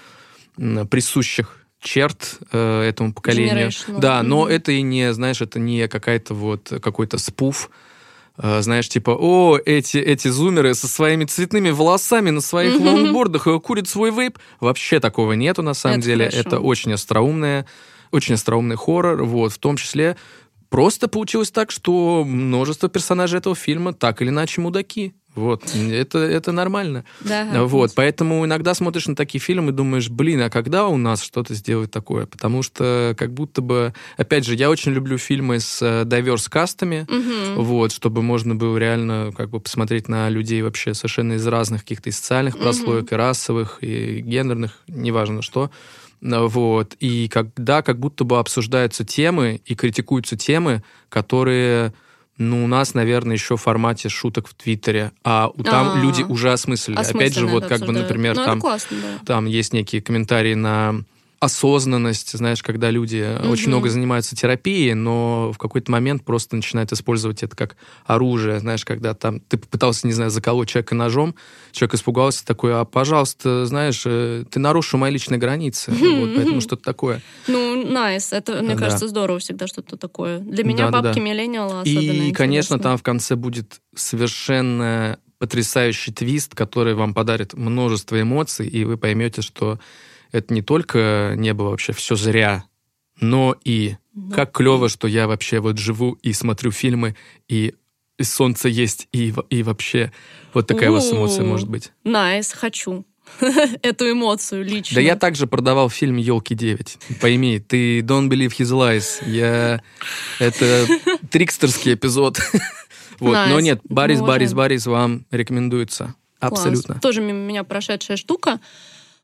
присущих черт э, этому поколению. Да, но Мгм. это и не, знаешь, это не какая-то вот какой-то спуф. Э, Знаешь, типа, о, эти, эти зумеры со своими цветными волосами на своих Мгм. лонгбордах курят свой вейп. Вообще такого нету, на самом Это деле. хорошо. Это очень остроумное, очень остроумный хоррор, вот, в том числе просто получилось так, что множество персонажей этого фильма так или иначе мудаки. Вот, это, это нормально. Да. Вот, поэтому иногда смотришь на такие фильмы и думаешь, блин, а когда у нас что-то сделать такое? Потому что как будто бы, опять же, я очень люблю фильмы с э, diverse кастами, Мгм. вот, чтобы можно было реально как бы посмотреть на людей вообще совершенно из разных каких-то и социальных прослоек, и расовых, и гендерных, неважно что. Ну, Вот. И когда как будто бы обсуждаются темы и критикуются темы, которые ну, у нас, наверное, еще в формате шуток в Твиттере, а у- там А. люди уже осмыслили. Опять же, вот как бы, например, Ну, там там есть некие комментарии на осознанность, знаешь, когда люди очень Мгм. много занимаются терапией, но в какой-то момент просто начинают использовать это как оружие, знаешь, когда там ты попытался, не знаю, заколоть человека ножом, человек испугался такой, а, пожалуйста, знаешь, э, ты нарушил мои личные границы, вот, поэтому что-то такое. Ну, найс. Это, мне Да. кажется, здорово всегда что-то такое. Для меня Да-да-да. бабки миллениала особенно И, конечно, там в конце будет совершенно потрясающий твист, который вам подарит множество эмоций, и вы поймете, что это не только не было вообще все зря, но и Ну, как клево, что я вообще вот живу и смотрю фильмы, и и солнце есть, и, и вообще вот такая у вас эмоция может быть. Nice, хочу. Эту эмоцию лично. Да я также продавал фильм «Елки 9». Пойми, ты don't believe his lies. Я... Это трикстерский эпизод. Вот, но Nice. нет, Барис, Мы Барис. Барис вам рекомендуется. Класс. Абсолютно. Тоже мимо меня прошедшая штука.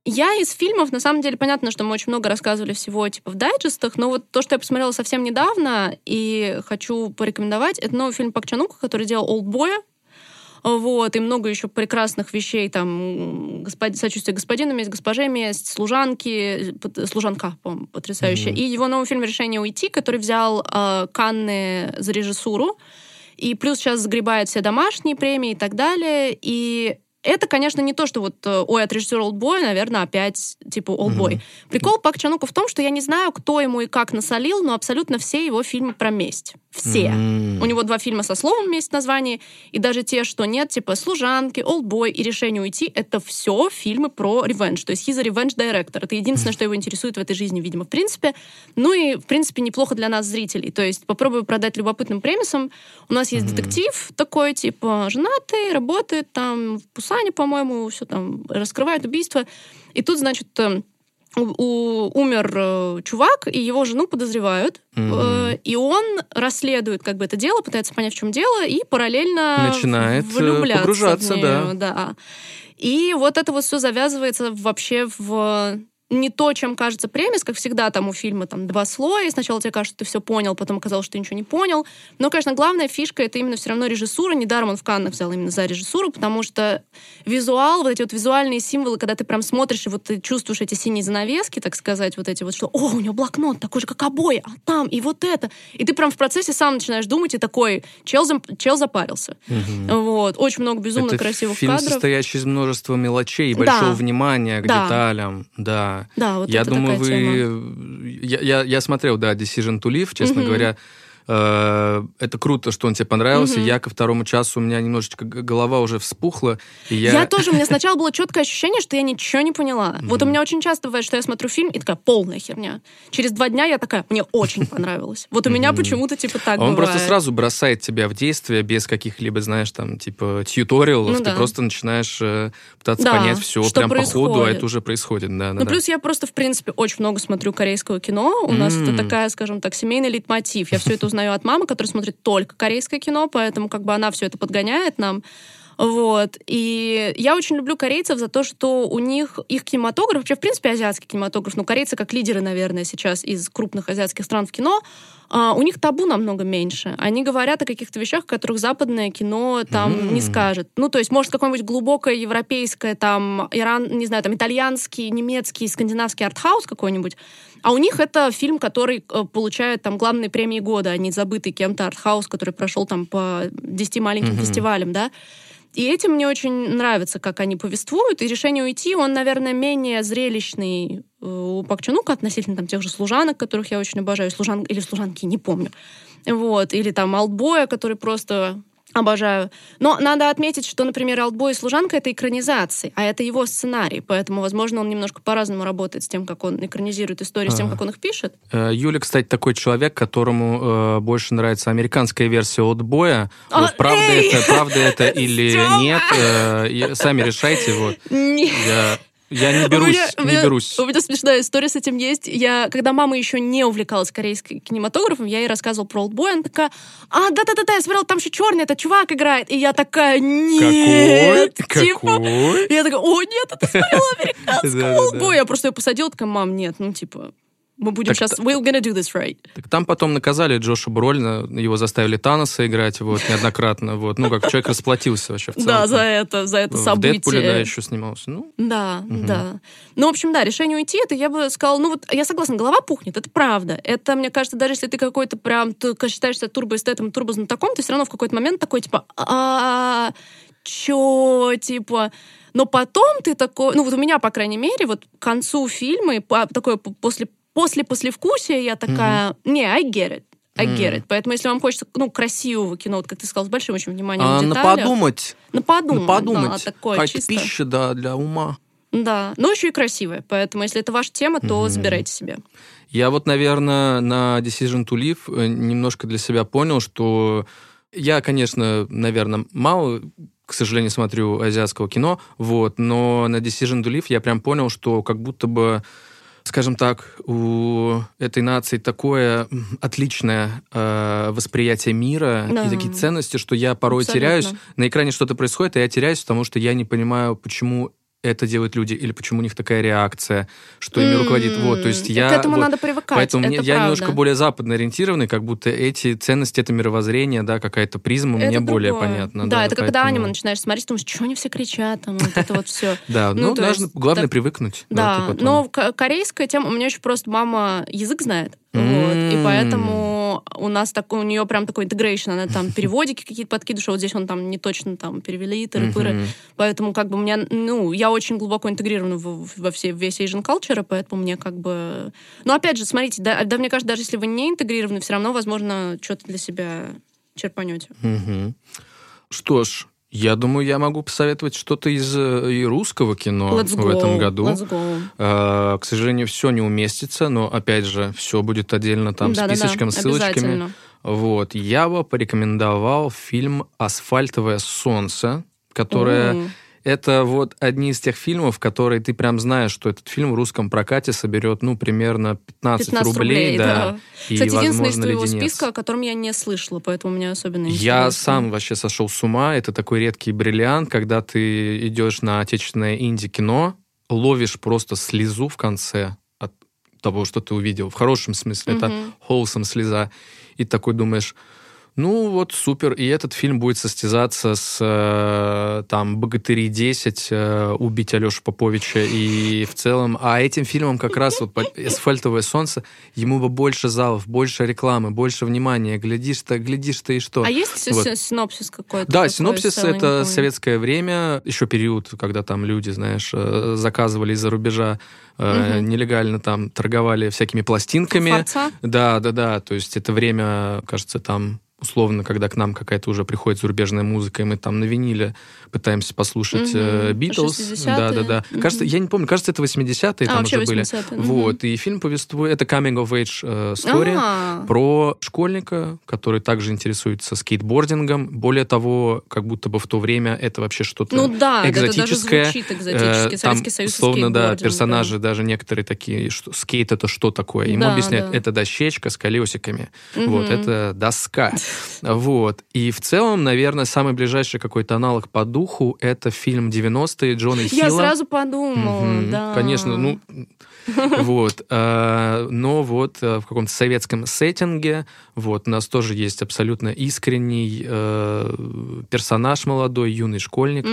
Я из фильмов, на самом деле, понятно, что мы очень много рассказывали всего типа в дайджестах, но вот то, что я посмотрела совсем недавно и хочу порекомендовать, это новый фильм Пак Чанука, который делал «Олдбоя». Вот, и много еще прекрасных вещей, там, господ... «Сочувствие господину», «Месть госпоже», «Месть служанки», «Служанка», по-моему, потрясающе. Мгм. И его новый фильм «Решение уйти», который взял э, Канны за режиссуру, и плюс сейчас загребает все домашние премии и так далее. И это, конечно, не то, что вот, э, ой, от режиссера «Олдбоя», наверное, опять, типа, «Олдбой». Мгм. Прикол Пак Чанука в том, что я не знаю, кто ему и как насолил, но абсолютно все его фильмы про месть. Все. М. У него два фильма со словом «месть» в названии, и даже те, что нет, типа «Служанки», «Олдбой» и «Решение уйти» — это все фильмы про ревенж. То есть he's a revenge director. Это единственное, что его интересует в этой жизни, видимо, в принципе. Ну и, в принципе, неплохо для нас, зрителей. То есть попробую продать любопытным премисом. У нас есть детектив такой, типа, женатый, работает там в Пусане, по-моему, все там раскрывает убийство. И тут, значит, э, у- умер э, чувак, и его жену подозревают. Э, и он расследует как бы это дело, пытается понять, в чем дело, и параллельно Начинает, влюбляться погружаться, в да. неё, да. И вот это вот все завязывается вообще в не то, чем кажется премис, как всегда там у фильма там два слоя, сначала тебе кажется, что ты все понял, потом оказалось, что ты ничего не понял. Но, конечно, главная фишка — это именно все равно режиссура. Недаром он в Каннах взял именно за режиссуру, потому что визуал, вот эти вот визуальные символы, когда ты прям смотришь, и вот ты чувствуешь эти синие занавески, так сказать, вот эти вот, что «О, у него блокнот такой же, как обои, а там, и вот это». И ты прям в процессе сам начинаешь думать, и такой чел, чел запарился. Угу. Вот. Очень много безумно это красивых фильм, кадров. состоящий из множества мелочей и большого Да. внимания к Да. деталям. Да. Да, вот я думаю, вы... тема. Я, я, я смотрел, да, Decision to Live, честно Мгм. говоря. Э, Это круто, что он тебе понравился. Мгм. Я ко второму часу, у меня немножечко голова уже вспухла. И Я... я... тоже, у меня сначала было четкое ощущение, что я ничего не поняла. Вот у меня очень часто бывает, что я смотрю фильм и такая полная херня. Через два дня я такая, мне очень понравилось. Вот у меня почему-то типа так он просто сразу бросает тебя в действие без каких-либо, знаешь, там, типа, тьюториалов. Ну Ты просто начинаешь э, пытаться понять все прям по ходу, а это уже происходит. Да, да, Ну, плюс я просто, в принципе, очень много смотрю корейского кино. У нас это такая, скажем так, семейный лейтмотив. Я все это узнаю от мамы, которая смотрит только корейское кино, поэтому как бы она все это подгоняет нам. Вот. И я очень люблю корейцев за то, что у них их кинематограф, вообще, в принципе, азиатский кинематограф, ну, корейцы как лидеры, наверное, сейчас из крупных азиатских стран в кино, а, у них табу намного меньше. Они говорят о каких-то вещах, о которых западное кино там не М. скажет. Ну, то есть, может, какое-нибудь глубокое европейское, там, Иран, не знаю, там, итальянский, немецкий, скандинавский артхаус какой-нибудь, а у них это фильм, который э, получает там главные премии года, а не забытый кем-то артхаус, который прошел там по 10 маленьким Мгм. фестивалям, да. И этим мне очень нравится, как они повествуют. И решение уйти, он, наверное, менее зрелищный у Пак Чунука относительно там, тех же служанок, которых я очень обожаю, служан... или служанки, не помню. Вот. Или там Алтбоя, который просто обожаю. Но надо отметить, что, например, «Алтбой» и «Служанка» — это экранизации, а это его сценарий, поэтому, возможно, он немножко по-разному работает с тем, как он экранизирует истории, с тем, как он их пишет. Э, Юля, кстати, такой человек, которому э, больше нравится американская версия отбоя. А, Вот правда эй! это, правда это или нет, э, сами решайте. Вот. Не- Я, я не берусь, меня- не меня- берусь. У меня смешная история с этим есть. Я, когда мама еще не увлекалась корейским кинематографом, я ей рассказывала про «Олдбой», она такая, а, да-да-да, я смотрела, там еще черный этот чувак играет. И я такая, нет. Какой? Типа, Какой? Я такая, о, нет, это смотрела американского. «Олдбой». Я просто ее посадила, такая, мам, нет, ну, типа, мы будем Так сейчас, we're gonna do this right. Так там потом наказали Джоша Брольна, его заставили Таноса играть вот, неоднократно. Вот. Ну, как человек расплатился вообще в целом. Да, за это, за это В событие. Дэдпуле, да, еще снимался. Ну, Да, Мгм. да. Ну, в общем, да, решение уйти, это я бы сказала, ну вот я согласна, голова пухнет, это правда. Это, мне кажется, даже если ты какой-то прям, ты считаешься турбоэстетом, турбознатоком, ты все равно в какой-то момент такой, типа, а чё, типа... Но потом ты такой, ну вот у меня, по крайней мере, вот к концу фильма, и по- такое после, после послевкусия я такая, не, I get it. I get it. Поэтому, если вам хочется, ну, красивого кино, вот как ты сказал, с большим очень вниманием а на подумать, на подумать, на подумать. да, такое а чисто. пища, да, для ума. Да, но еще и красивая. Поэтому, если это ваша тема, то Мгм. забирайте себе. Я вот, наверное, на Decision to Live э, немножко для себя понял, что я, конечно, наверное, мало, к сожалению, смотрю азиатского кино, вот, но на Decision to Live я прям понял, что как будто бы скажем так, у этой нации такое отличное э, восприятие мира Да. и такие ценности, что я порой Абсолютно. теряюсь. На экране что-то происходит, и я теряюсь, потому что я не понимаю, почему это делают люди, или почему у них такая реакция, что ими руководит. Вот, то есть я... К этому вот, надо привыкать, Поэтому это мне- я немножко более западно ориентированный, как будто эти ценности, это мировоззрение, да, какая-то призма Это мне более другое. понятна. Да, это когда поэтому- аниме начинаешь смотреть, думаешь, что они все кричат, там, вот это вот все. Да, Ну, ну, главное привыкнуть. Да, но корейская тема, у меня еще просто мама язык знает, вот, и поэтому у нас такой, у нее прям такой integration, она там переводики какие-то подкидывает, что вот здесь он там не точно там перевели, тыры-пыры, поэтому как бы у меня, ну, я очень глубоко интегрирована в- во все, весь Asian culture, поэтому мне как бы... Ну, опять же, смотрите, да, да, мне кажется, даже если вы не интегрированы, все равно, возможно, что-то для себя черпанете. Что ж, я думаю, я могу посоветовать что-то из э, и русского кино Let's в go, этом году. Let's go. Э, К сожалению, все не уместится, но опять же, все будет отдельно там Да-да-да, списочком, ссылочками. обязательно. Вот, я бы порекомендовал фильм «Асфальтовое солнце», которое М. это вот одни из тех фильмов, которые ты прям знаешь, что этот фильм в русском прокате соберет, ну, примерно 15, 15 рублей, да. да. И, Кстати, единственный из твоего леденец. списка, о котором я не слышала, поэтому мне особенно интересно. Я сам вообще сошел с ума. Это такой редкий бриллиант, когда ты идешь на отечественное инди-кино, ловишь просто слезу в конце от того, что ты увидел. В хорошем смысле. Это Мгм. холсом слеза. И такой думаешь, ну вот супер, и этот фильм будет состязаться с э, там «Богатыри 10», э, «Убить Алешу Поповича» и в целом... А этим фильмом как раз вот «Асфальтовое солнце» ему бы больше залов, больше рекламы, больше внимания. Глядишь ты, глядишь ты и что. А есть Вот. си- синопсис какой-то? Да, синопсис это советское время, еще период, когда там люди, знаешь, э, заказывали из-за рубежа, э, Мгм. нелегально там торговали всякими пластинками. Форца? Да, да, да. То есть это время, кажется, там условно, когда к нам какая-то уже приходит зарубежная музыка, и мы там на виниле пытаемся послушать э. Битлз. 60-е. Да, да, да. Мгм. Кажется, я не помню, кажется, это 80-е А, там уже были. 80-е. Мгм. Вот, и фильм повествует, это coming of age э, story А, про школьника, который также интересуется скейтбордингом. Более того, как будто бы в то время это вообще что-то Ну да, это даже экзотическое. звучит экзотически. Э, Советский там, Союз и условно, да, персонажи даже некоторые такие, что скейт это что такое? Ему Да, объясняют, да. это дощечка с колесиками. Мгм. Вот, это доска. Вот. И в целом, наверное, самый ближайший какой-то аналог по духу это фильм 90-е Джона Я Хилла. сразу подумала, Мгм. да. Конечно, ну, вот. э, Но вот э, в каком-то советском сеттинге, вот, у нас тоже есть абсолютно искренний э, персонаж молодой, юный школьник,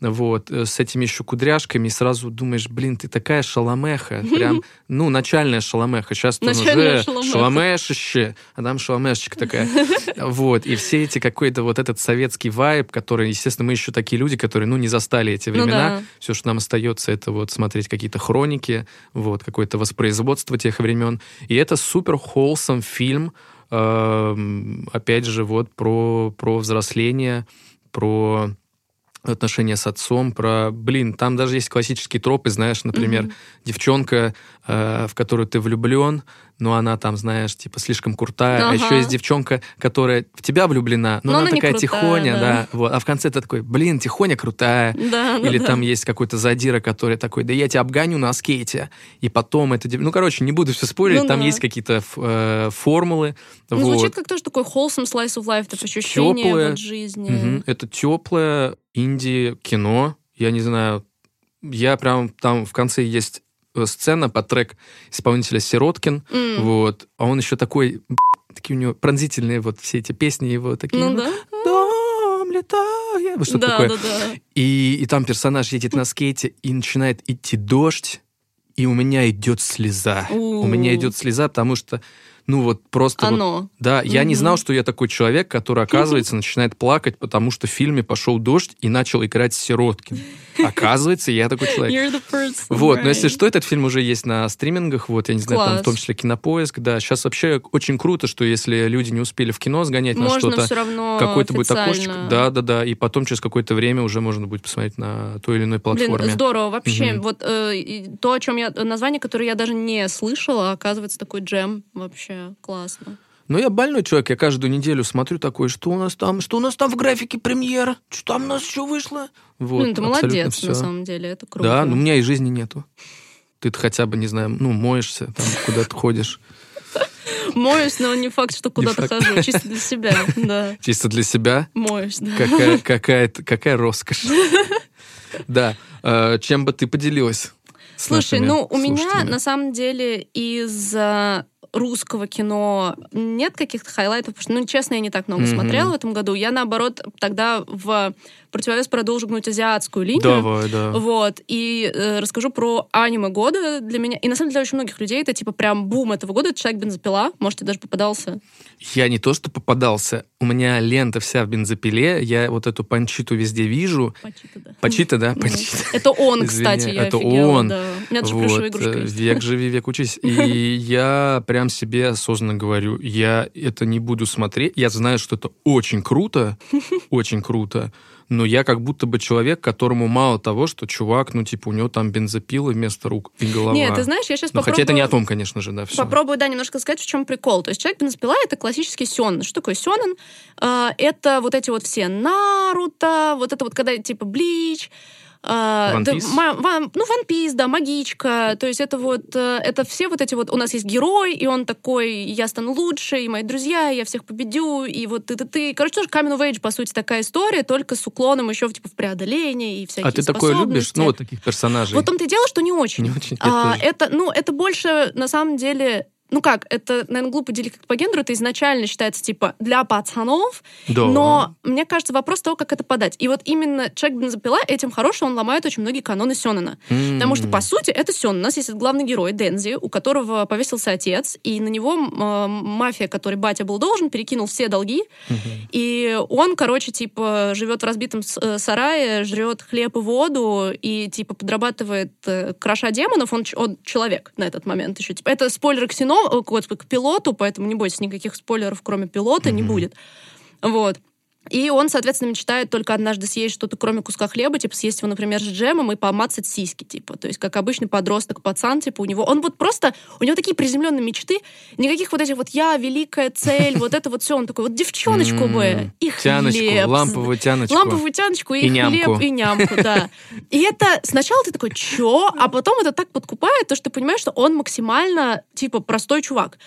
вот, э, с этими еще кудряшками, сразу думаешь, блин, ты такая шаломеха, прям, ну, начальная шаломеха, сейчас Начальная уже шаломешище, а там шаломешечка такая, вот, и все эти какой-то вот этот советский вайб, который, естественно, мы еще такие люди, которые, ну, не застали эти Ну времена, все, что нам остается, это вот смотреть какие-то хроники, вот, какое-то воспроизводство тех времен. И это супер холсом фильм, эм, опять же, вот про, про взросление, про отношения с отцом, про, блин, там даже есть классические тропы, знаешь, например, Мгм. девчонка, э, в которую ты влюблен, но она там, знаешь, типа слишком крутая, а Ага. еще есть девчонка, которая в тебя влюблена, но, Но она, она такая крутая, тихоня, да. да, вот, а в конце ты такой, блин, тихоня крутая, Да, да, или да. там есть какой-то задира, который такой, да я тебя обгоню на скейте. И потом это... Ну, короче, не буду все спорить, Ну там да. есть какие-то э, формулы. Ну, вот. звучит как тоже такой wholesome slice of life, это ощущение Тёплое. вот жизни. Мгм. Это теплое инди-кино. Я не знаю, я прям... Там в конце есть э, сцена под трек исполнителя Сироткин, М. вот, а он еще такой, такие у него пронзительные вот все эти песни его такие. Ну да. Дом летает, что да, такое. да, да. И, и там персонаж едет на скейте, и начинает идти дождь, и у меня идет слеза. У. У меня идет слеза, потому что, ну вот просто... вот- Оно. да, я не знал, что я такой человек, который, оказывается, начинает плакать, потому что в фильме пошел дождь и начал играть Сироткин. Оказывается, я такой человек. Person, Вот, но если right. что, этот фильм уже есть на стримингах, вот, я не знаю, там Класс. в том числе Кинопоиск, да. Сейчас вообще очень круто, что если люди не успели в кино сгонять на Можно что-то, все равно какой-то будет окошечко, да, да, да, и потом через какое-то время уже можно будет посмотреть на той или иной платформе. Блин, здорово. Вообще, Мгм. вот э, то, о чем я... Название, которое я даже не слышала, оказывается, такой джем. Вообще классно. Но я больной человек, я каждую неделю смотрю такой, что у нас там, что у нас там в графике премьера, что там у нас еще вышло. Вот, Блин, ты молодец, всё. на самом деле. Это круто. Да, но у меня и жизни нету. Ты хотя бы, не знаю, ну, моешься, там, куда-то ходишь. Моюсь, но не факт, что куда-то хожу. Чисто для себя, да. Чисто для себя. Моюсь, да. Какая, какая, какая роскошь. Да. э, Чем бы ты поделилась? Слушай, ну у меня на самом деле из э, русского кино нет каких-то хайлайтов, потому что, ну, честно, я не так много Мгм. смотрела в этом году. Я, наоборот, тогда в противовес продолжу гнуть азиатскую линию. Давай, да. Вот, и э, расскажу про аниме года для меня. И на самом деле для очень многих людей это типа прям бум этого года. Это человек бензопила. Может, ты даже попадался. Я не то что попадался, у меня лента вся в бензопиле, я вот эту панчиту везде вижу. Пачита, да. Пачита, да? Панчита. Это он, кстати, я это офигела, он. да. У меня даже Вот, игрушка э, есть. век живи, век учись. И я прям себе осознанно говорю, я это не буду смотреть. Я знаю, что это очень круто, очень круто, но я как будто бы человек, которому мало того, что чувак, ну, типа, у него там бензопилы вместо рук и голова. Нет, ты знаешь, я сейчас Ну, попробую... хотя это не о том, конечно же, да, все. Попробую, да, немножко сказать, в чем прикол. То есть человек бензопила — это классический сёнэн. Что такое сёнэн? А, это вот эти вот все Наруто, вот это вот когда типа Блич, One да, Piece? ма- ва- ну, One Piece, да, магичка. То есть это вот, э, это все вот эти вот... У нас есть герой, и он такой, я стану лучше, и мои друзья, и я всех победю, и вот ты-ты-ты. Короче, тоже of Age, по сути, такая история, только с уклоном еще типа, в преодоление и всякие А ты такое любишь? Ну, вот таких персонажей. Вот том-то и дело, что не очень. Не очень. А, это, ну, это больше, на самом деле, ну как, это, наверное, глупо делить как по гендеру, это изначально считается, типа, для пацанов, Да. но мне кажется, вопрос того, как это подать. И вот именно «Человек бензопила» этим хорош, что он ломает очень многие каноны Сёнэна. Потому что, по сути, это Сёнэн. У нас есть главный герой, Дензи, у которого повесился отец, и на него э, мафия, которой батя был должен, перекинул все долги, и он, короче, типа, живет в разбитом э, сарае, жрет хлеб и воду, и, типа, подрабатывает э, кроша демонов. Он, он человек на этот момент еще. Типа, это спойлеры к, сино, к, господи, к пилоту, поэтому не бойтесь, никаких спойлеров, кроме пилота, не будет. Вот. И он, соответственно, мечтает только однажды съесть что-то, кроме куска хлеба, типа съесть его, например, с джемом и помацать сиськи, типа. То есть, как обычный подросток, пацан, типа, у него... Он вот просто... У него такие приземленные мечты, никаких вот этих вот «я, великая цель», вот это вот все. Он такой, вот девчоночку бы, и хлеб. ламповую тяночку. Ламповую тяночку и, хлеб, и нямку, да. И это сначала ты такой, чё? А потом это так подкупает, то, что ты понимаешь, что он максимально, типа, простой чувак.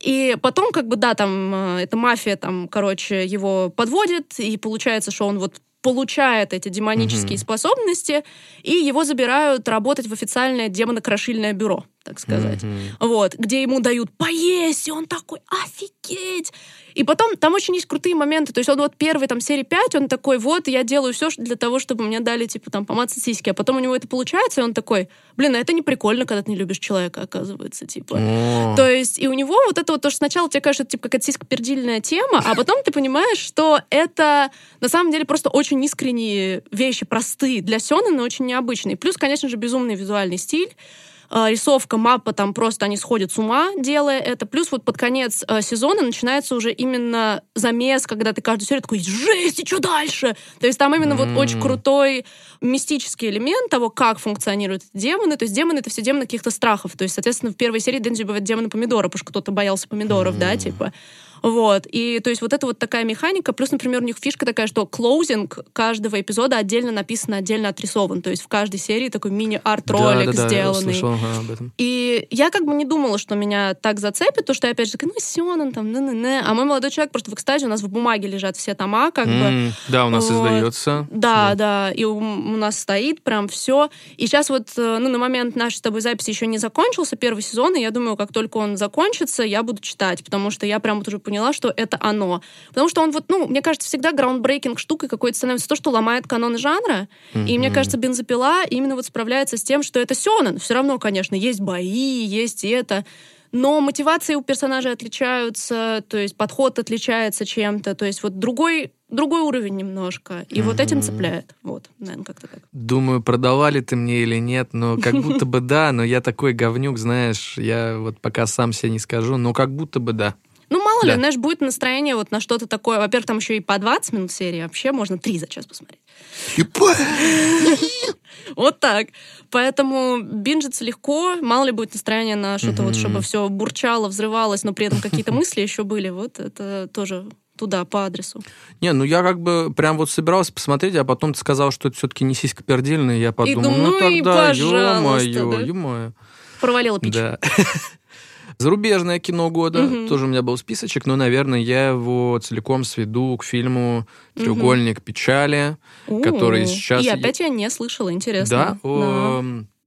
И потом, как бы, да, там, э, эта мафия, там, короче, его подводит, и получается, что он вот получает эти демонические Мгм. способности, и его забирают работать в официальное демонокрошильное бюро, так сказать. Мгм. Вот, где ему дают поесть, и он такой, офигеть! И потом там очень есть крутые моменты. То есть он вот первый там серии 5, он такой, вот, я делаю все для того, чтобы мне дали, типа, там, помацать сиськи. А потом у него это получается, и он такой, блин, а это не прикольно, когда ты не любишь человека, оказывается, типа. О. То есть и у него вот это вот, то, что сначала тебе кажется, типа, какая-то сиськопердильная тема, а потом ты понимаешь, что это на самом деле просто очень искренние вещи, простые для Сёнэна, очень необычные. Плюс, конечно же, безумный визуальный стиль. Э, рисовка, мапа, там просто они сходят с ума, делая это. Плюс вот под конец э, сезона начинается уже именно замес, когда ты каждую серию такой, жесть, и что дальше? То есть там именно вот М. очень крутой мистический элемент того, как функционируют демоны. То есть демоны — это все демоны каких-то страхов. То есть, соответственно, в первой серии Дензи бывает демоны помидора, потому что кто-то боялся помидоров, да, типа. Вот. И то есть вот это вот такая механика. Плюс, например, у них фишка такая, что клоузинг каждого эпизода отдельно написан, отдельно отрисован. То есть в каждой серии такой мини-арт-ролик Да-да-да, я сделанный. слышал ага, об этом. И я как бы не думала, что меня так зацепит, потому что я опять же такая, ну, Сёнэн там, не не А мой молодой человек просто в экстазе, у нас в бумаге лежат все тома, как бы. М, Да, у нас Вот. издается. Да, да, и у, у нас стоит прям все. И сейчас вот, э, ну, на момент нашей с тобой записи еще не закончился первый сезон, и я думаю, как только он закончится, я буду читать, потому что я прям вот уже поняла, что это оно. Потому что он вот, ну, мне кажется, всегда граундбрейкинг штукой какой-то становится то, что ломает каноны жанра, и мне кажется, бензопила именно вот справляется с тем, что это Сёнэн. Все равно, конечно, есть бои, есть это. Но мотивации у персонажей отличаются, то есть подход отличается чем-то, то есть вот другой, другой уровень немножко. И вот этим цепляет. Вот, наверное, как-то так. Думаю, продавали ты мне или нет, но как будто бы да, но я такой говнюк, знаешь, я вот пока сам себе не скажу, но как будто бы да. Ну, мало Да. ли, знаешь, будет настроение вот на что-то такое. Во-первых, там еще и по 20 минут серии, вообще можно 3 за час посмотреть. Вот так. Поэтому бинжиться легко, мало ли будет настроение на что-то вот, чтобы все бурчало, взрывалось, но при этом какие-то мысли еще были. Вот это тоже туда, по адресу. Не, ну я как бы прям вот собирался посмотреть, а потом ты сказал, что это все-таки не сиська пердельная, я подумал, думаю, ну ну и тогда, пожалуйста, ё-моё, да. ё-моё. Провалила. Да. Зарубежное кино года. Мгм. Тоже у меня был списочек, но, наверное, я его целиком сведу к фильму «Треугольник печали», который О, сейчас... И опять я не слышала, интересно. Да, о,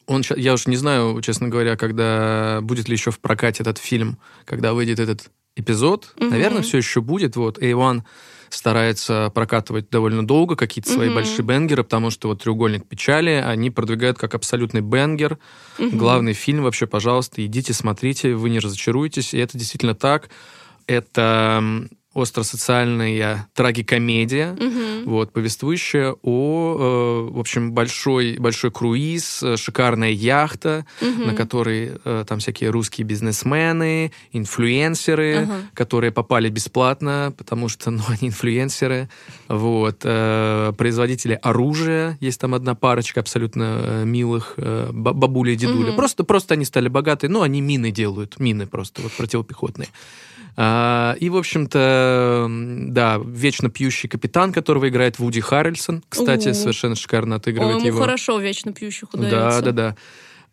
он, ща- я уж не знаю, честно говоря, когда будет ли еще в прокате этот фильм, когда выйдет этот эпизод. Мгм. Наверное, все еще будет. Вот A1 старается прокатывать довольно долго какие-то свои Мгм. большие бенгеры, потому что вот «Треугольник печали» они продвигают как абсолютный бенгер. Мгм. Главный фильм вообще, пожалуйста, идите, смотрите, вы не разочаруетесь. И это действительно так. Это остросоциальная трагикомедия, Мгм. вот, повествующая о, э, в общем, большой, большой круиз, э, шикарная яхта, Мгм. на которой э, там всякие русские бизнесмены, инфлюенсеры, Ага. которые попали бесплатно, потому что, ну, они инфлюенсеры, вот, э, производители оружия, есть там одна парочка абсолютно э, милых, э, ба- бабуля и дедуля, Мгм. просто, просто они стали богатые, ну, они мины делают, мины просто, вот, противопехотные. А, и, в общем-то, да, вечно пьющий капитан, которого играет Вуди Харрельсон, кстати, У. совершенно шикарно отыгрывает ему его. хорошо вечно пьющих Да, удается. да, да.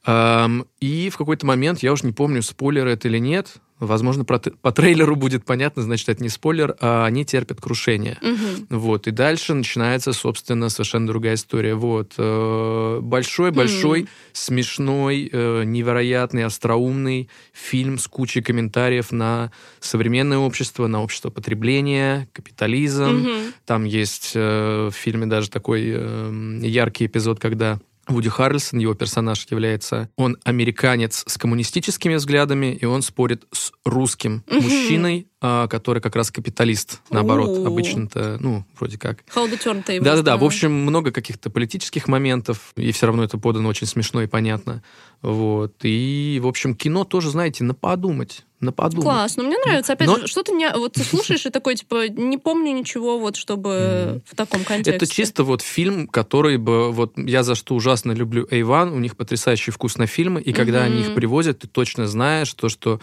И в какой-то момент, я уже не помню, спойлер это или нет, возможно, про по трейлеру будет понятно, значит, это не спойлер, а они терпят крушение. Мгм. Вот, и дальше начинается, собственно, совершенно другая история. Вот, э, большой-большой, М. смешной, э, невероятный, остроумный фильм с кучей комментариев на современное общество, на общество потребления, капитализм. Мгм. Там есть э, в фильме даже такой э, яркий эпизод, когда Вуди Харрельсон, его персонаж является, он американец с коммунистическими взглядами, и он спорит с русским мужчиной, который как раз капиталист, наоборот, обычно-то, ну, вроде как. How the turn tables, Да-да-да, в общем, много каких-то политических моментов, и все равно это подано очень смешно и понятно. Вот. И, в общем, кино тоже, знаете, на подумать. На подумать. Класс, но мне нравится. Опять Но- же, что-то не... Вот ты слушаешь и такой, типа, не помню ничего, вот, чтобы в таком контексте. Это чисто вот фильм, который бы... Вот я за что ужасно люблю Эйван, у них потрясающий вкус на фильмы, и когда они их привозят, ты точно знаешь то, что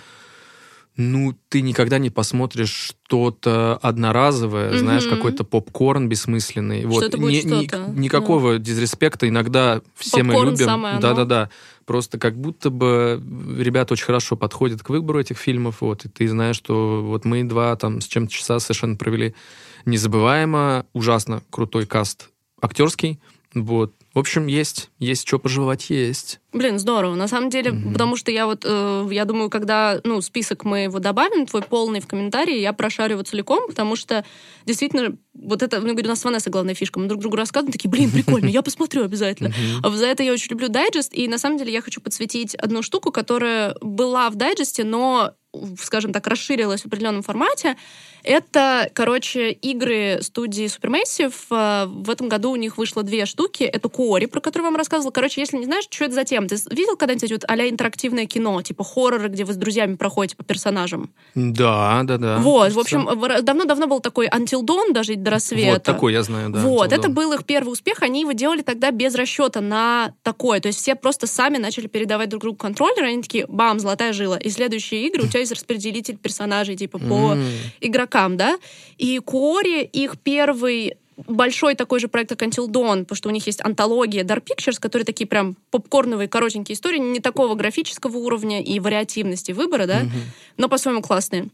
ну, ты никогда не посмотришь что-то одноразовое, знаешь, Мгм. какой-то попкорн бессмысленный. Вот. это будет Ни- ни- никакого дизреспекта. Иногда все мы Попкорн любим. самое оно. Да-да-да. Просто как будто бы ребята очень хорошо подходят к выбору этих фильмов. Вот, и ты знаешь, что вот мы два там с чем-то часа совершенно провели незабываемо. Ужасно крутой каст актерский. Вот. В общем, есть. Есть что пожевать, есть. Блин, здорово. На самом деле, Мгм. потому что я вот, э, я думаю, когда, ну, список мы его добавим, твой полный в комментарии, я прошарю его целиком, потому что действительно, вот это, ну, говорю, у нас с Ванессой главная фишка. Мы друг другу рассказываем, такие, блин, прикольно, я посмотрю обязательно. Мгм. А За это я очень люблю дайджест, и на самом деле я хочу подсветить одну штуку, которая была в дайджесте, но скажем так, расширилась в определенном формате. Это, короче, игры студии Supermassive. Э, В этом году у них вышло две штуки. Это Кори, про которую вам рассказывала. Короче, если не знаешь, что это за тема, ты видел когда-нибудь вот а интерактивное кино, типа хорроры, где вы с друзьями проходите по персонажам? Да, да, да. вот, в общем, давно-давно был такой Until Dawn, даже до рассвета. Вот такой я знаю, да. Вот, это был их первый успех. Они его делали тогда без расчета на такое. То есть все просто сами начали передавать друг другу контроллеры. Они такие, бам, золотая жила. И следующие игры у тебя есть распределитель персонажей, типа по М. игрокам, да. И Кори, их первый большой такой же проект, как Until Dawn, потому что у них есть антология Dark Pictures, которые такие прям попкорновые, коротенькие истории, не такого графического уровня и вариативности выбора, да, Мгм. но по-своему классные.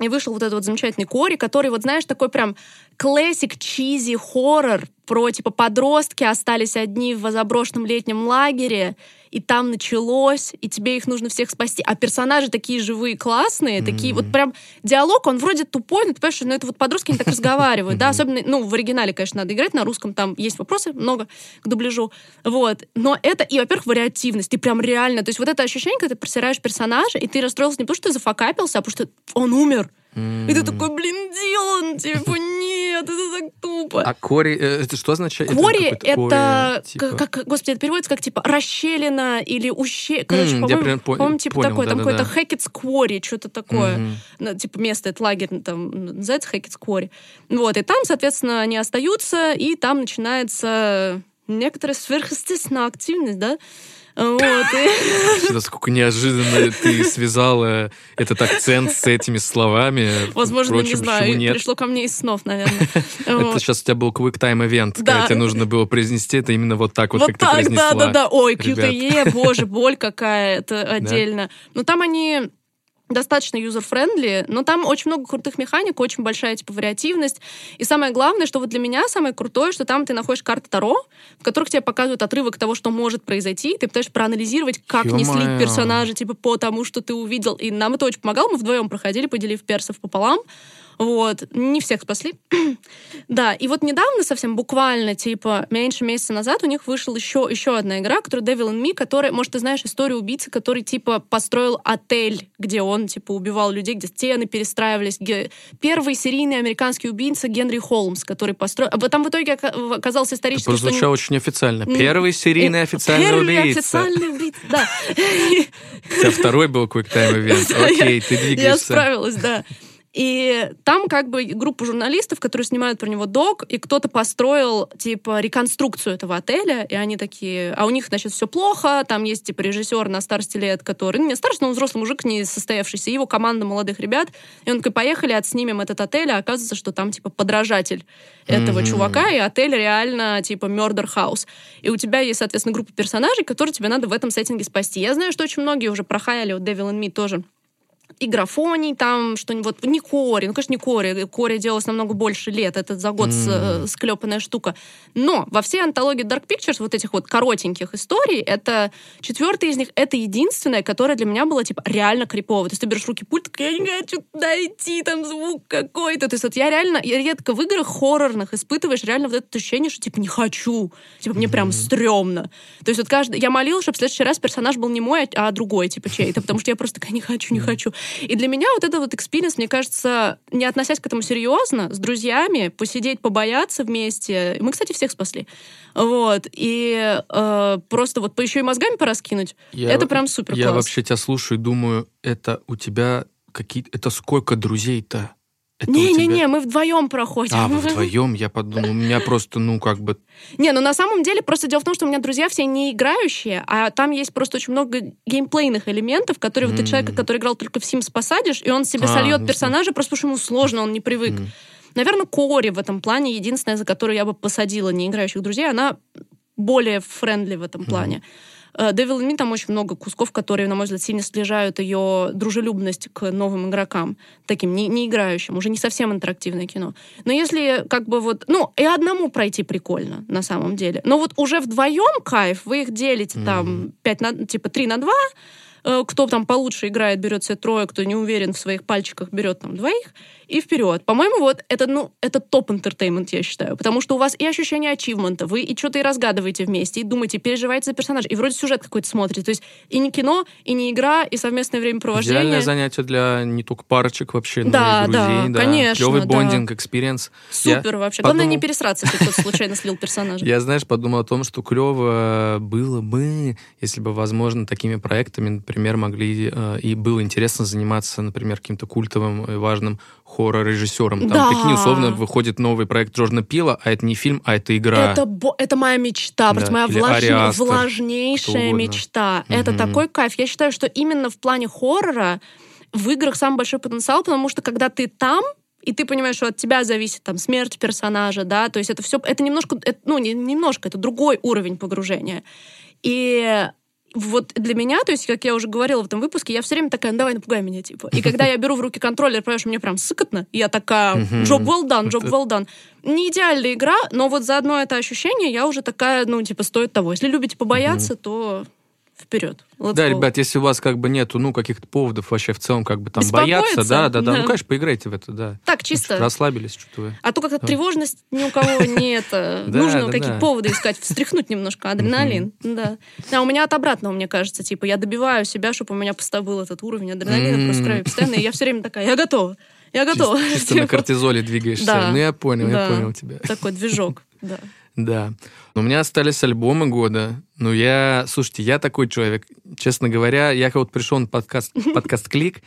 И вышел вот этот вот замечательный Кори, который, вот знаешь, такой прям классик чизи хоррор про, типа, подростки остались одни в заброшенном летнем лагере, и там началось, и тебе их нужно всех спасти. А персонажи такие живые, классные, такие вот прям диалог, он вроде тупой, но ты понимаешь, что ну, это вот подростки не так разговаривают, да, особенно, ну, в оригинале, конечно, надо играть на русском, там есть вопросы много к дубляжу, вот, но это, и, во-первых, вариативность, ты прям реально, то есть вот это ощущение, когда ты просираешь персонажа, и ты расстроился не потому, что ты зафакапился, а потому что он умер, и ты такой, блин, Дилан, типа, нет, это так тупо. А Кори, э, это что означает? Кори какой-то это, Кори, типа? как, господи, это переводится как типа расщелина или уще... Короче, я по-моему, по- по-моему, типа понял, такое, там да-да-да. какой-то Хэкетс Квори, что-то такое. Мгм. Ну, типа место, это лагерь, ну, там называется Хэкетс Квори. Вот, и там, соответственно, они остаются, и там начинается некоторая сверхъестественная активность, да? Вот, и- Всегда сколько неожиданно ты связала этот акцент с этими словами. возможно, Впрочем, не знаю, нет? пришло ко мне из снов, наверное. Это сейчас у тебя был event, Да. когда тебе нужно было произнести это именно вот так вот, как ты произнесла. да, да, да. Ой. QTE, боже, боль какая, это отдельно. Но там они достаточно user-friendly, но там очень много крутых механик, очень большая типа вариативность. И самое главное, что вот для меня самое крутое, что там ты находишь карты Таро, в которых тебе показывают отрывок того, что может произойти, и ты пытаешься проанализировать, как не слить Ё-моё. персонажа, типа, по тому, что ты увидел. И нам это очень помогало, мы вдвоем проходили, поделив персов пополам. Вот. Не всех спасли. да, и вот недавно, совсем буквально, типа, меньше месяца назад у них вышла еще, еще одна игра, которая Devil in Me, которая, может, ты знаешь историю убийцы, который, типа, построил отель, где он, типа, убивал людей, где стены перестраивались. Ге- Первый серийный американский убийца Генри Холмс, который построил... А Там в итоге ока- оказался Это исторически... что у него- прозвучало очень официально. Первый серийный Э, официальный Первый убийца. официальный убийца, да. У тебя второй был quick time event. Окей, ты Я двигаешься. справилась, да. И там как бы группа журналистов, которые снимают про него док, и кто-то построил, типа, реконструкцию этого отеля, и они такие, а у них, значит, все плохо, там есть, типа, режиссер на старости лет, который, ну, не старости, но он взрослый мужик, не состоявшийся, его команда молодых ребят, и он такой, поехали, отснимем этот отель, а оказывается, что там, типа, подражатель этого mm-hmm. чувака, и отель реально, типа, Murder House. И у тебя есть, соответственно, группа персонажей, которые тебе надо в этом сеттинге спасти. Я знаю, что очень многие уже прохаяли, вот Devil in Me тоже и графоний там, что-нибудь, вот, не Кори, ну, конечно, не Кори, Кори делалось намного больше лет, это за год mm. склепанная штука. Но во всей антологии Dark Pictures, вот этих вот коротеньких историй, это четвертая из них, это единственная, которая для меня была, типа, реально криповая. То есть ты берешь руки пульт, я не хочу туда идти, там звук какой-то. То есть вот я реально, я редко в играх хоррорных испытываешь реально вот это ощущение, что, типа, не хочу, типа, мне мм. прям стрёмно. То есть вот каждый, я молилась, чтобы в следующий раз персонаж был не мой, а другой, типа, чей-то, потому что я просто такая, не хочу, не хочу. И для меня вот это вот experience, мне кажется, не относясь к этому серьезно, с друзьями, посидеть, побояться вместе. Мы, кстати, всех спасли. Вот. И э, просто вот еще и мозгами пораскинуть. Я, это прям супер Я вообще тебя слушаю и думаю, это у тебя какие Это сколько друзей-то? Не-не-не, мы вдвоем проходим. А, вы вдвоем? Я подумал, у меня просто, ну, как бы... Не, ну на самом деле просто дело в том, что у меня друзья все не играющие, а там есть просто очень много геймплейных элементов, которые мм. вот ты человека, который играл только в Sims, посадишь, и он себе а, сольет персонажа, просто потому что ему сложно, он не привык. Мм. Наверное, Quarry в этом плане единственная, за которую я бы посадила неиграющих друзей, она более friendly в этом плане. Мм. Э, Devil in Me там очень много кусков, которые, на мой взгляд, сильно снижают ее дружелюбность к новым игрокам, таким не, не играющим, уже не совсем интерактивное кино. Но если как бы вот, ну, и одному пройти прикольно, на самом деле. Но вот уже вдвоем кайф, вы их делите mm-hmm. там 5 на, типа 3 на 2, э, кто там получше играет, берет себе трое, кто не уверен в своих пальчиках, берет там двоих и вперед. По-моему, вот это, ну, это топ-entertainment, я считаю. Потому что у вас и ощущение achievement а, вы и что-то и разгадываете вместе, и думаете, переживаете за персонажа, и вроде сюжет какой-то смотрите. То есть и не кино, и не игра, и совместное времяпровождение. Идеальное занятие для не только парочек вообще, да, но и друзей. Да, да, конечно. Клевый bonding experience. Супер я вообще. Главное подумал... не пересраться, если кто-то случайно слил персонажа. Я, знаешь, подумал о том, что клево было бы, если бы, возможно, такими проектами, например, могли э, и было интересно заниматься, например, каким-то культовым и важным хоррор-режиссером. Там, да. прикинь, условно, выходит новый проект Джордана Пила, а это не фильм, а это игра. Это, это моя мечта, просто да. моя влаж... Влажнейшая мечта. Угу. Это такой кайф. Я считаю, что именно в плане хоррора в играх самый большой потенциал, потому что когда ты там, и ты понимаешь, что от тебя зависит там смерть персонажа, да, то есть это все, это немножко, это, ну не немножко, это другой уровень погружения. И вот для меня, то есть, как я уже говорила в этом выпуске, я все время такая, ну, давай напугай меня, типа. И когда я беру в руки контроллер, понимаешь, мне прям сыкотно, я такая, job well done, job well done. Не идеальная игра, но вот за одно это ощущение я уже такая, ну, типа, стоит того. Если любите побояться, то вперед. Let's да, go. ребят, если у вас как бы нету, ну, каких-то поводов вообще в целом как бы там бояться, да, да, да, да, ну, конечно, поиграйте в это, да. Так, чисто. Значит, расслабились, что вы. А то как-то тревожность ни у кого не это. Нужно какие-то поводы искать, встряхнуть немножко, адреналин, да. А у меня от обратного, мне кажется, типа, я добиваю себя, чтобы у меня был этот уровень адреналина просто крови постоянно, и я все время такая, я готова. Я готова. Чисто, на кортизоле двигаешься. Да. Ну, я понял, я понял тебя. Такой движок, да. Да. Но у меня остались альбомы года. Ну, я... Слушайте, я такой человек. Честно говоря, я вот пришел на подкаст, подкаст «Клик»,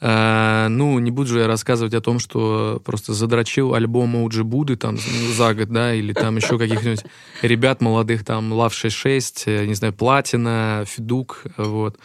Uh, ну, не буду же я рассказывать о том, что просто задрочил альбом Оуджи Буды там за год, да, или там еще каких-нибудь ребят молодых, там, Лав 66, э, не знаю, Платина, Федук, вот.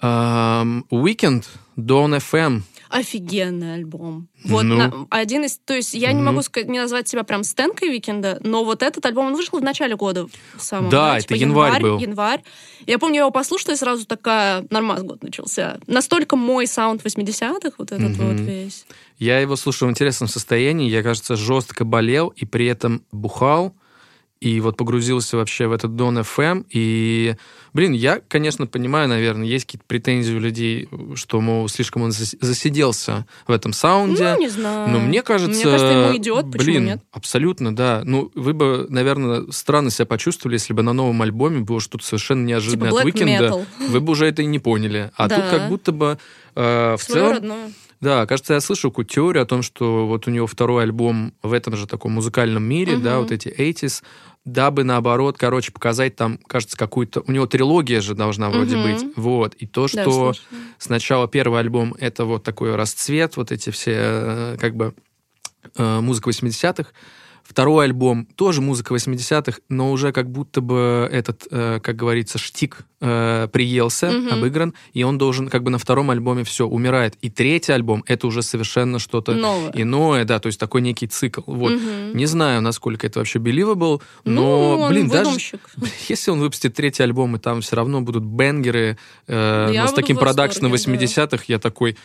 Уикенд, Dawn FM, офигенный альбом. Вот ну. на, один из, то есть я mm-hmm. не могу сказать, не назвать себя прям стэнкой Викенда, но вот этот альбом он вышел в начале года самого. Да, да типа это январь, январь был. Январь. Я помню, я его послушала и сразу такая, нормас год начался. Настолько мой саунд 80-х, вот этот mm-hmm. вот весь. Я его слушал в интересном состоянии, я, кажется, жестко болел и при этом бухал и вот погрузился вообще в этот Dawn FM, и, блин, я, конечно, понимаю, наверное, есть какие-то претензии у людей, что, мол, слишком он засиделся в этом саунде. Ну, не знаю. Но мне кажется... Мне кажется, ему идет, почему блин, нет? абсолютно, да. Ну, вы бы, наверное, странно себя почувствовали, если бы на новом альбоме было что-то совершенно неожиданное типа от Уикенда. Вы бы уже это и не поняли. А да. тут как будто бы э, в Свое целом... Родное Да, кажется, я слышал какую-то теорию о том, что вот у него второй альбом в этом же таком музыкальном мире, да, вот эти 80s, дабы наоборот, короче, показать там, кажется, какую-то... У него трилогия же должна вроде Мгм. быть. Вот. И то, Да, что слышала. сначала первый альбом это вот такой расцвет, вот эти все э, как бы э, музыка 80-х. Второй альбом тоже музыка 80-х, но уже как будто бы этот, э, как говорится, штик э, приелся, Мгм. обыгран, и он должен как бы на втором альбоме все, умирает. И третий альбом это уже совершенно что-то Новое. иное, да, то есть такой некий цикл. Вот. Мгм. Не знаю, насколько это вообще believable, Ну, но, он блин, даже если он выпустит третий альбом, и там все равно будут бенгеры, э, но с таким продакшеном да. 80-х, я такой,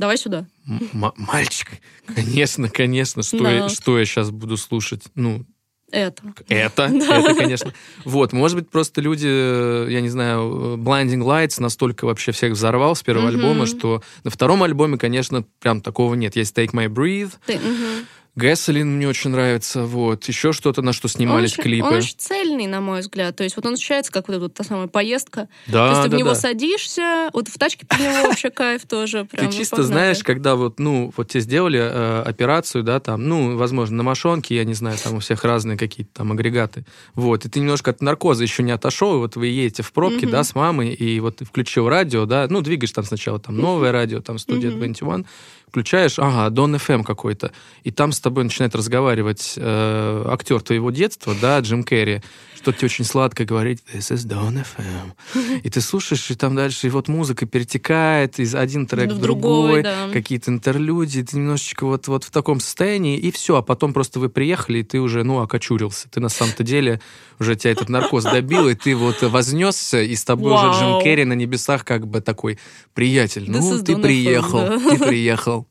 Давай сюда. «М- мальчик, конечно, конечно, что, я, Да. что я сейчас буду слушать? Ну, Это. это, это, конечно. Вот, может быть, просто люди, э, я не знаю, э, Blinding Lights настолько вообще всех взорвал с первого Мгм. альбома, что на втором альбоме, конечно, прям такого нет. Есть Take My Breathe, Ты, мгм. Gasoline мне очень нравится, вот, еще что-то, на что снимались он клипы. Он очень цельный, на мой взгляд. То есть вот он ощущается, как вот эта вот та самая поездка. да, То есть ты да, в него да. садишься, вот в тачке под него вообще кайф тоже. Ты чисто знаешь, когда вот, ну, вот тебе сделали э, операцию, да, там, ну, возможно, на мошонке, я не знаю, там у всех разные какие-то там агрегаты. Вот, и ты немножко от наркоза еще не отошел, вот вы едете в пробке, да, с мамой, и вот включил радио, да, ну, двигаешь там сначала там новое радио, там студия Мгм. 21, включаешь, ага, Дон FM какой-то, и там с тобой начинает разговаривать э, актер твоего детства, да, Джим Керри, что тебе очень сладко говорит, this is Don FM. И ты слушаешь, и там дальше, и вот музыка перетекает из один трек В в другой, другой, да. какие-то интерлюдии, ты немножечко вот, вот в таком состоянии, и все, а потом просто вы приехали, и ты уже, ну, окочурился. Ты на самом-то деле уже тебя этот наркоз добил, и ты вот вознесся, и с тобой уже Джим Вау. Керри на небесах как бы такой приятель. This Ну, ты приехал, да. ты приехал.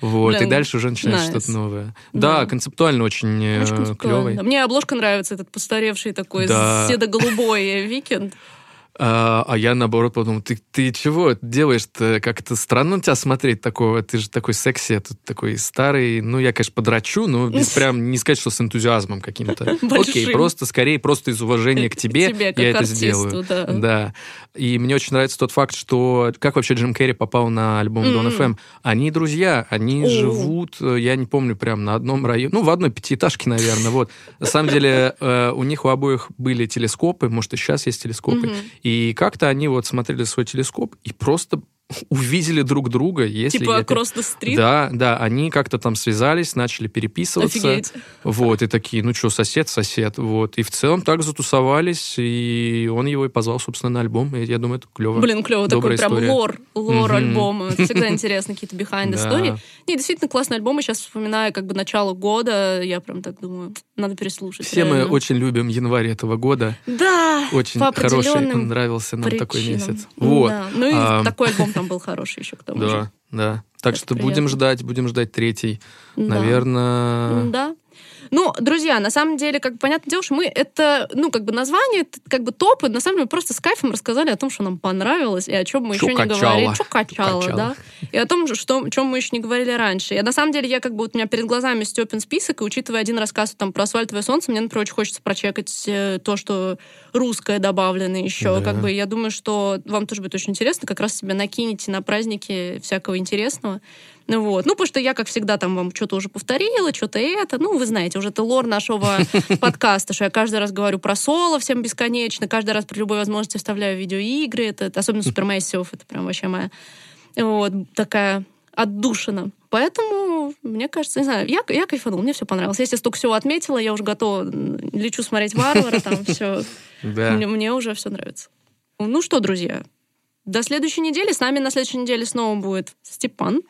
Вот, и Блин, дальше уже начинаешь nice. что-то новое. Да, Да. концептуально очень, Очень э, концептуально. клевый. Мне обложка нравится, этот постаревший такой Да. седо-голубой викенд. А, а я, наоборот, подумал, ты, ты чего делаешь-то? Как-то странно тебя смотреть такого. Ты же такой секси, а тут такой старый. Ну, я, конечно, подрачу, но без прям не сказать, что с энтузиазмом каким-то. Окей, просто скорее, просто из уважения к тебе, К тебе, я это артисту, сделаю. да. Да. И мне очень нравится тот факт, что как вообще Джим Керри попал на альбом Don М. FM. Они друзья, они О. живут, э, я не помню, прям на одном районе, ну, в одной пятиэтажке, наверное, вот. На самом деле, э, у них у обоих были телескопы, может, и сейчас есть телескопы. И как-то они вот смотрели свой телескоп и просто увидели друг друга, если... Типа это- Across the Street. Да, да, они как-то там связались, начали переписываться. Офигеть. Вот, и такие, ну что, сосед, сосед. Вот. И в целом так затусовались, и он его и позвал, собственно, на альбом. И я думаю, это клево. Блин, клево, такой прям история. лор, лор Мгм. альбома. Это всегда интересно, какие-то behind the story. Не, действительно классный альбом. Я сейчас вспоминаю как бы начало года, я прям так думаю, надо переслушать. Все мы реально. очень любим январь этого года. Да, Очень хороший, нравился нам такой причинам. месяц. Вот. Да. Ну и А, такой альбом там был хороший еще к тому же. Да, да. Так Это что будем приятно. ждать, будем ждать третий. Да. Наверное... Да. Ну, друзья, на самом деле, как бы, понятное дело, что мы это, ну, как бы название, как бы топы, на самом деле, мы просто с кайфом рассказали о том, что нам понравилось, и о чем мы Чё еще не качало. говорили. Что качало, да. И о том, что, о чем мы еще не говорили раньше. И на самом деле, я как бы, вот у меня перед глазами Степин список, и учитывая один рассказ там про асфальтовое солнце, мне, например, очень хочется прочекать э, то, что русское добавлено еще. Да. Как бы, я думаю, что вам тоже будет очень интересно, как раз себе накинете на праздники всякого интересного. Ну вот. Ну, потому что я, как всегда, там вам что-то уже повторила, что-то это. Ну, вы знаете, уже это лор нашего подкаста, что я каждый раз говорю про соло всем бесконечно, каждый раз при любой возможности вставляю видеоигры. Это, особенно Супермессиов, это прям вообще моя вот такая отдушина. Поэтому, мне кажется, не знаю, я, я кайфанул, мне все понравилось. Если столько всего отметила, я уже готова, лечу смотреть «Варвара», там все. Мне уже все нравится. Ну что, друзья, до следующей недели. С нами на следующей неделе снова будет Степан.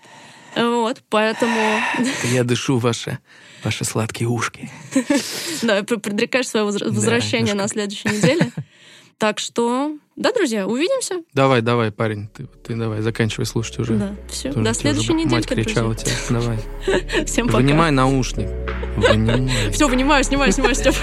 Вот, поэтому, Я дышу ваши, ваши сладкие ушки. да, пр- предрекаешь свое возвращение на следующей неделе. Так что, да, друзья, увидимся. Давай, давай, парень, ты, ты давай, заканчивай слушать уже. Да, все. Тоже До следующей уже Мать кричала тебе. Давай. Всем пока. Вынимай наушник. Вынимай. Все, вынимаю, снимаю, снимаю, Степ.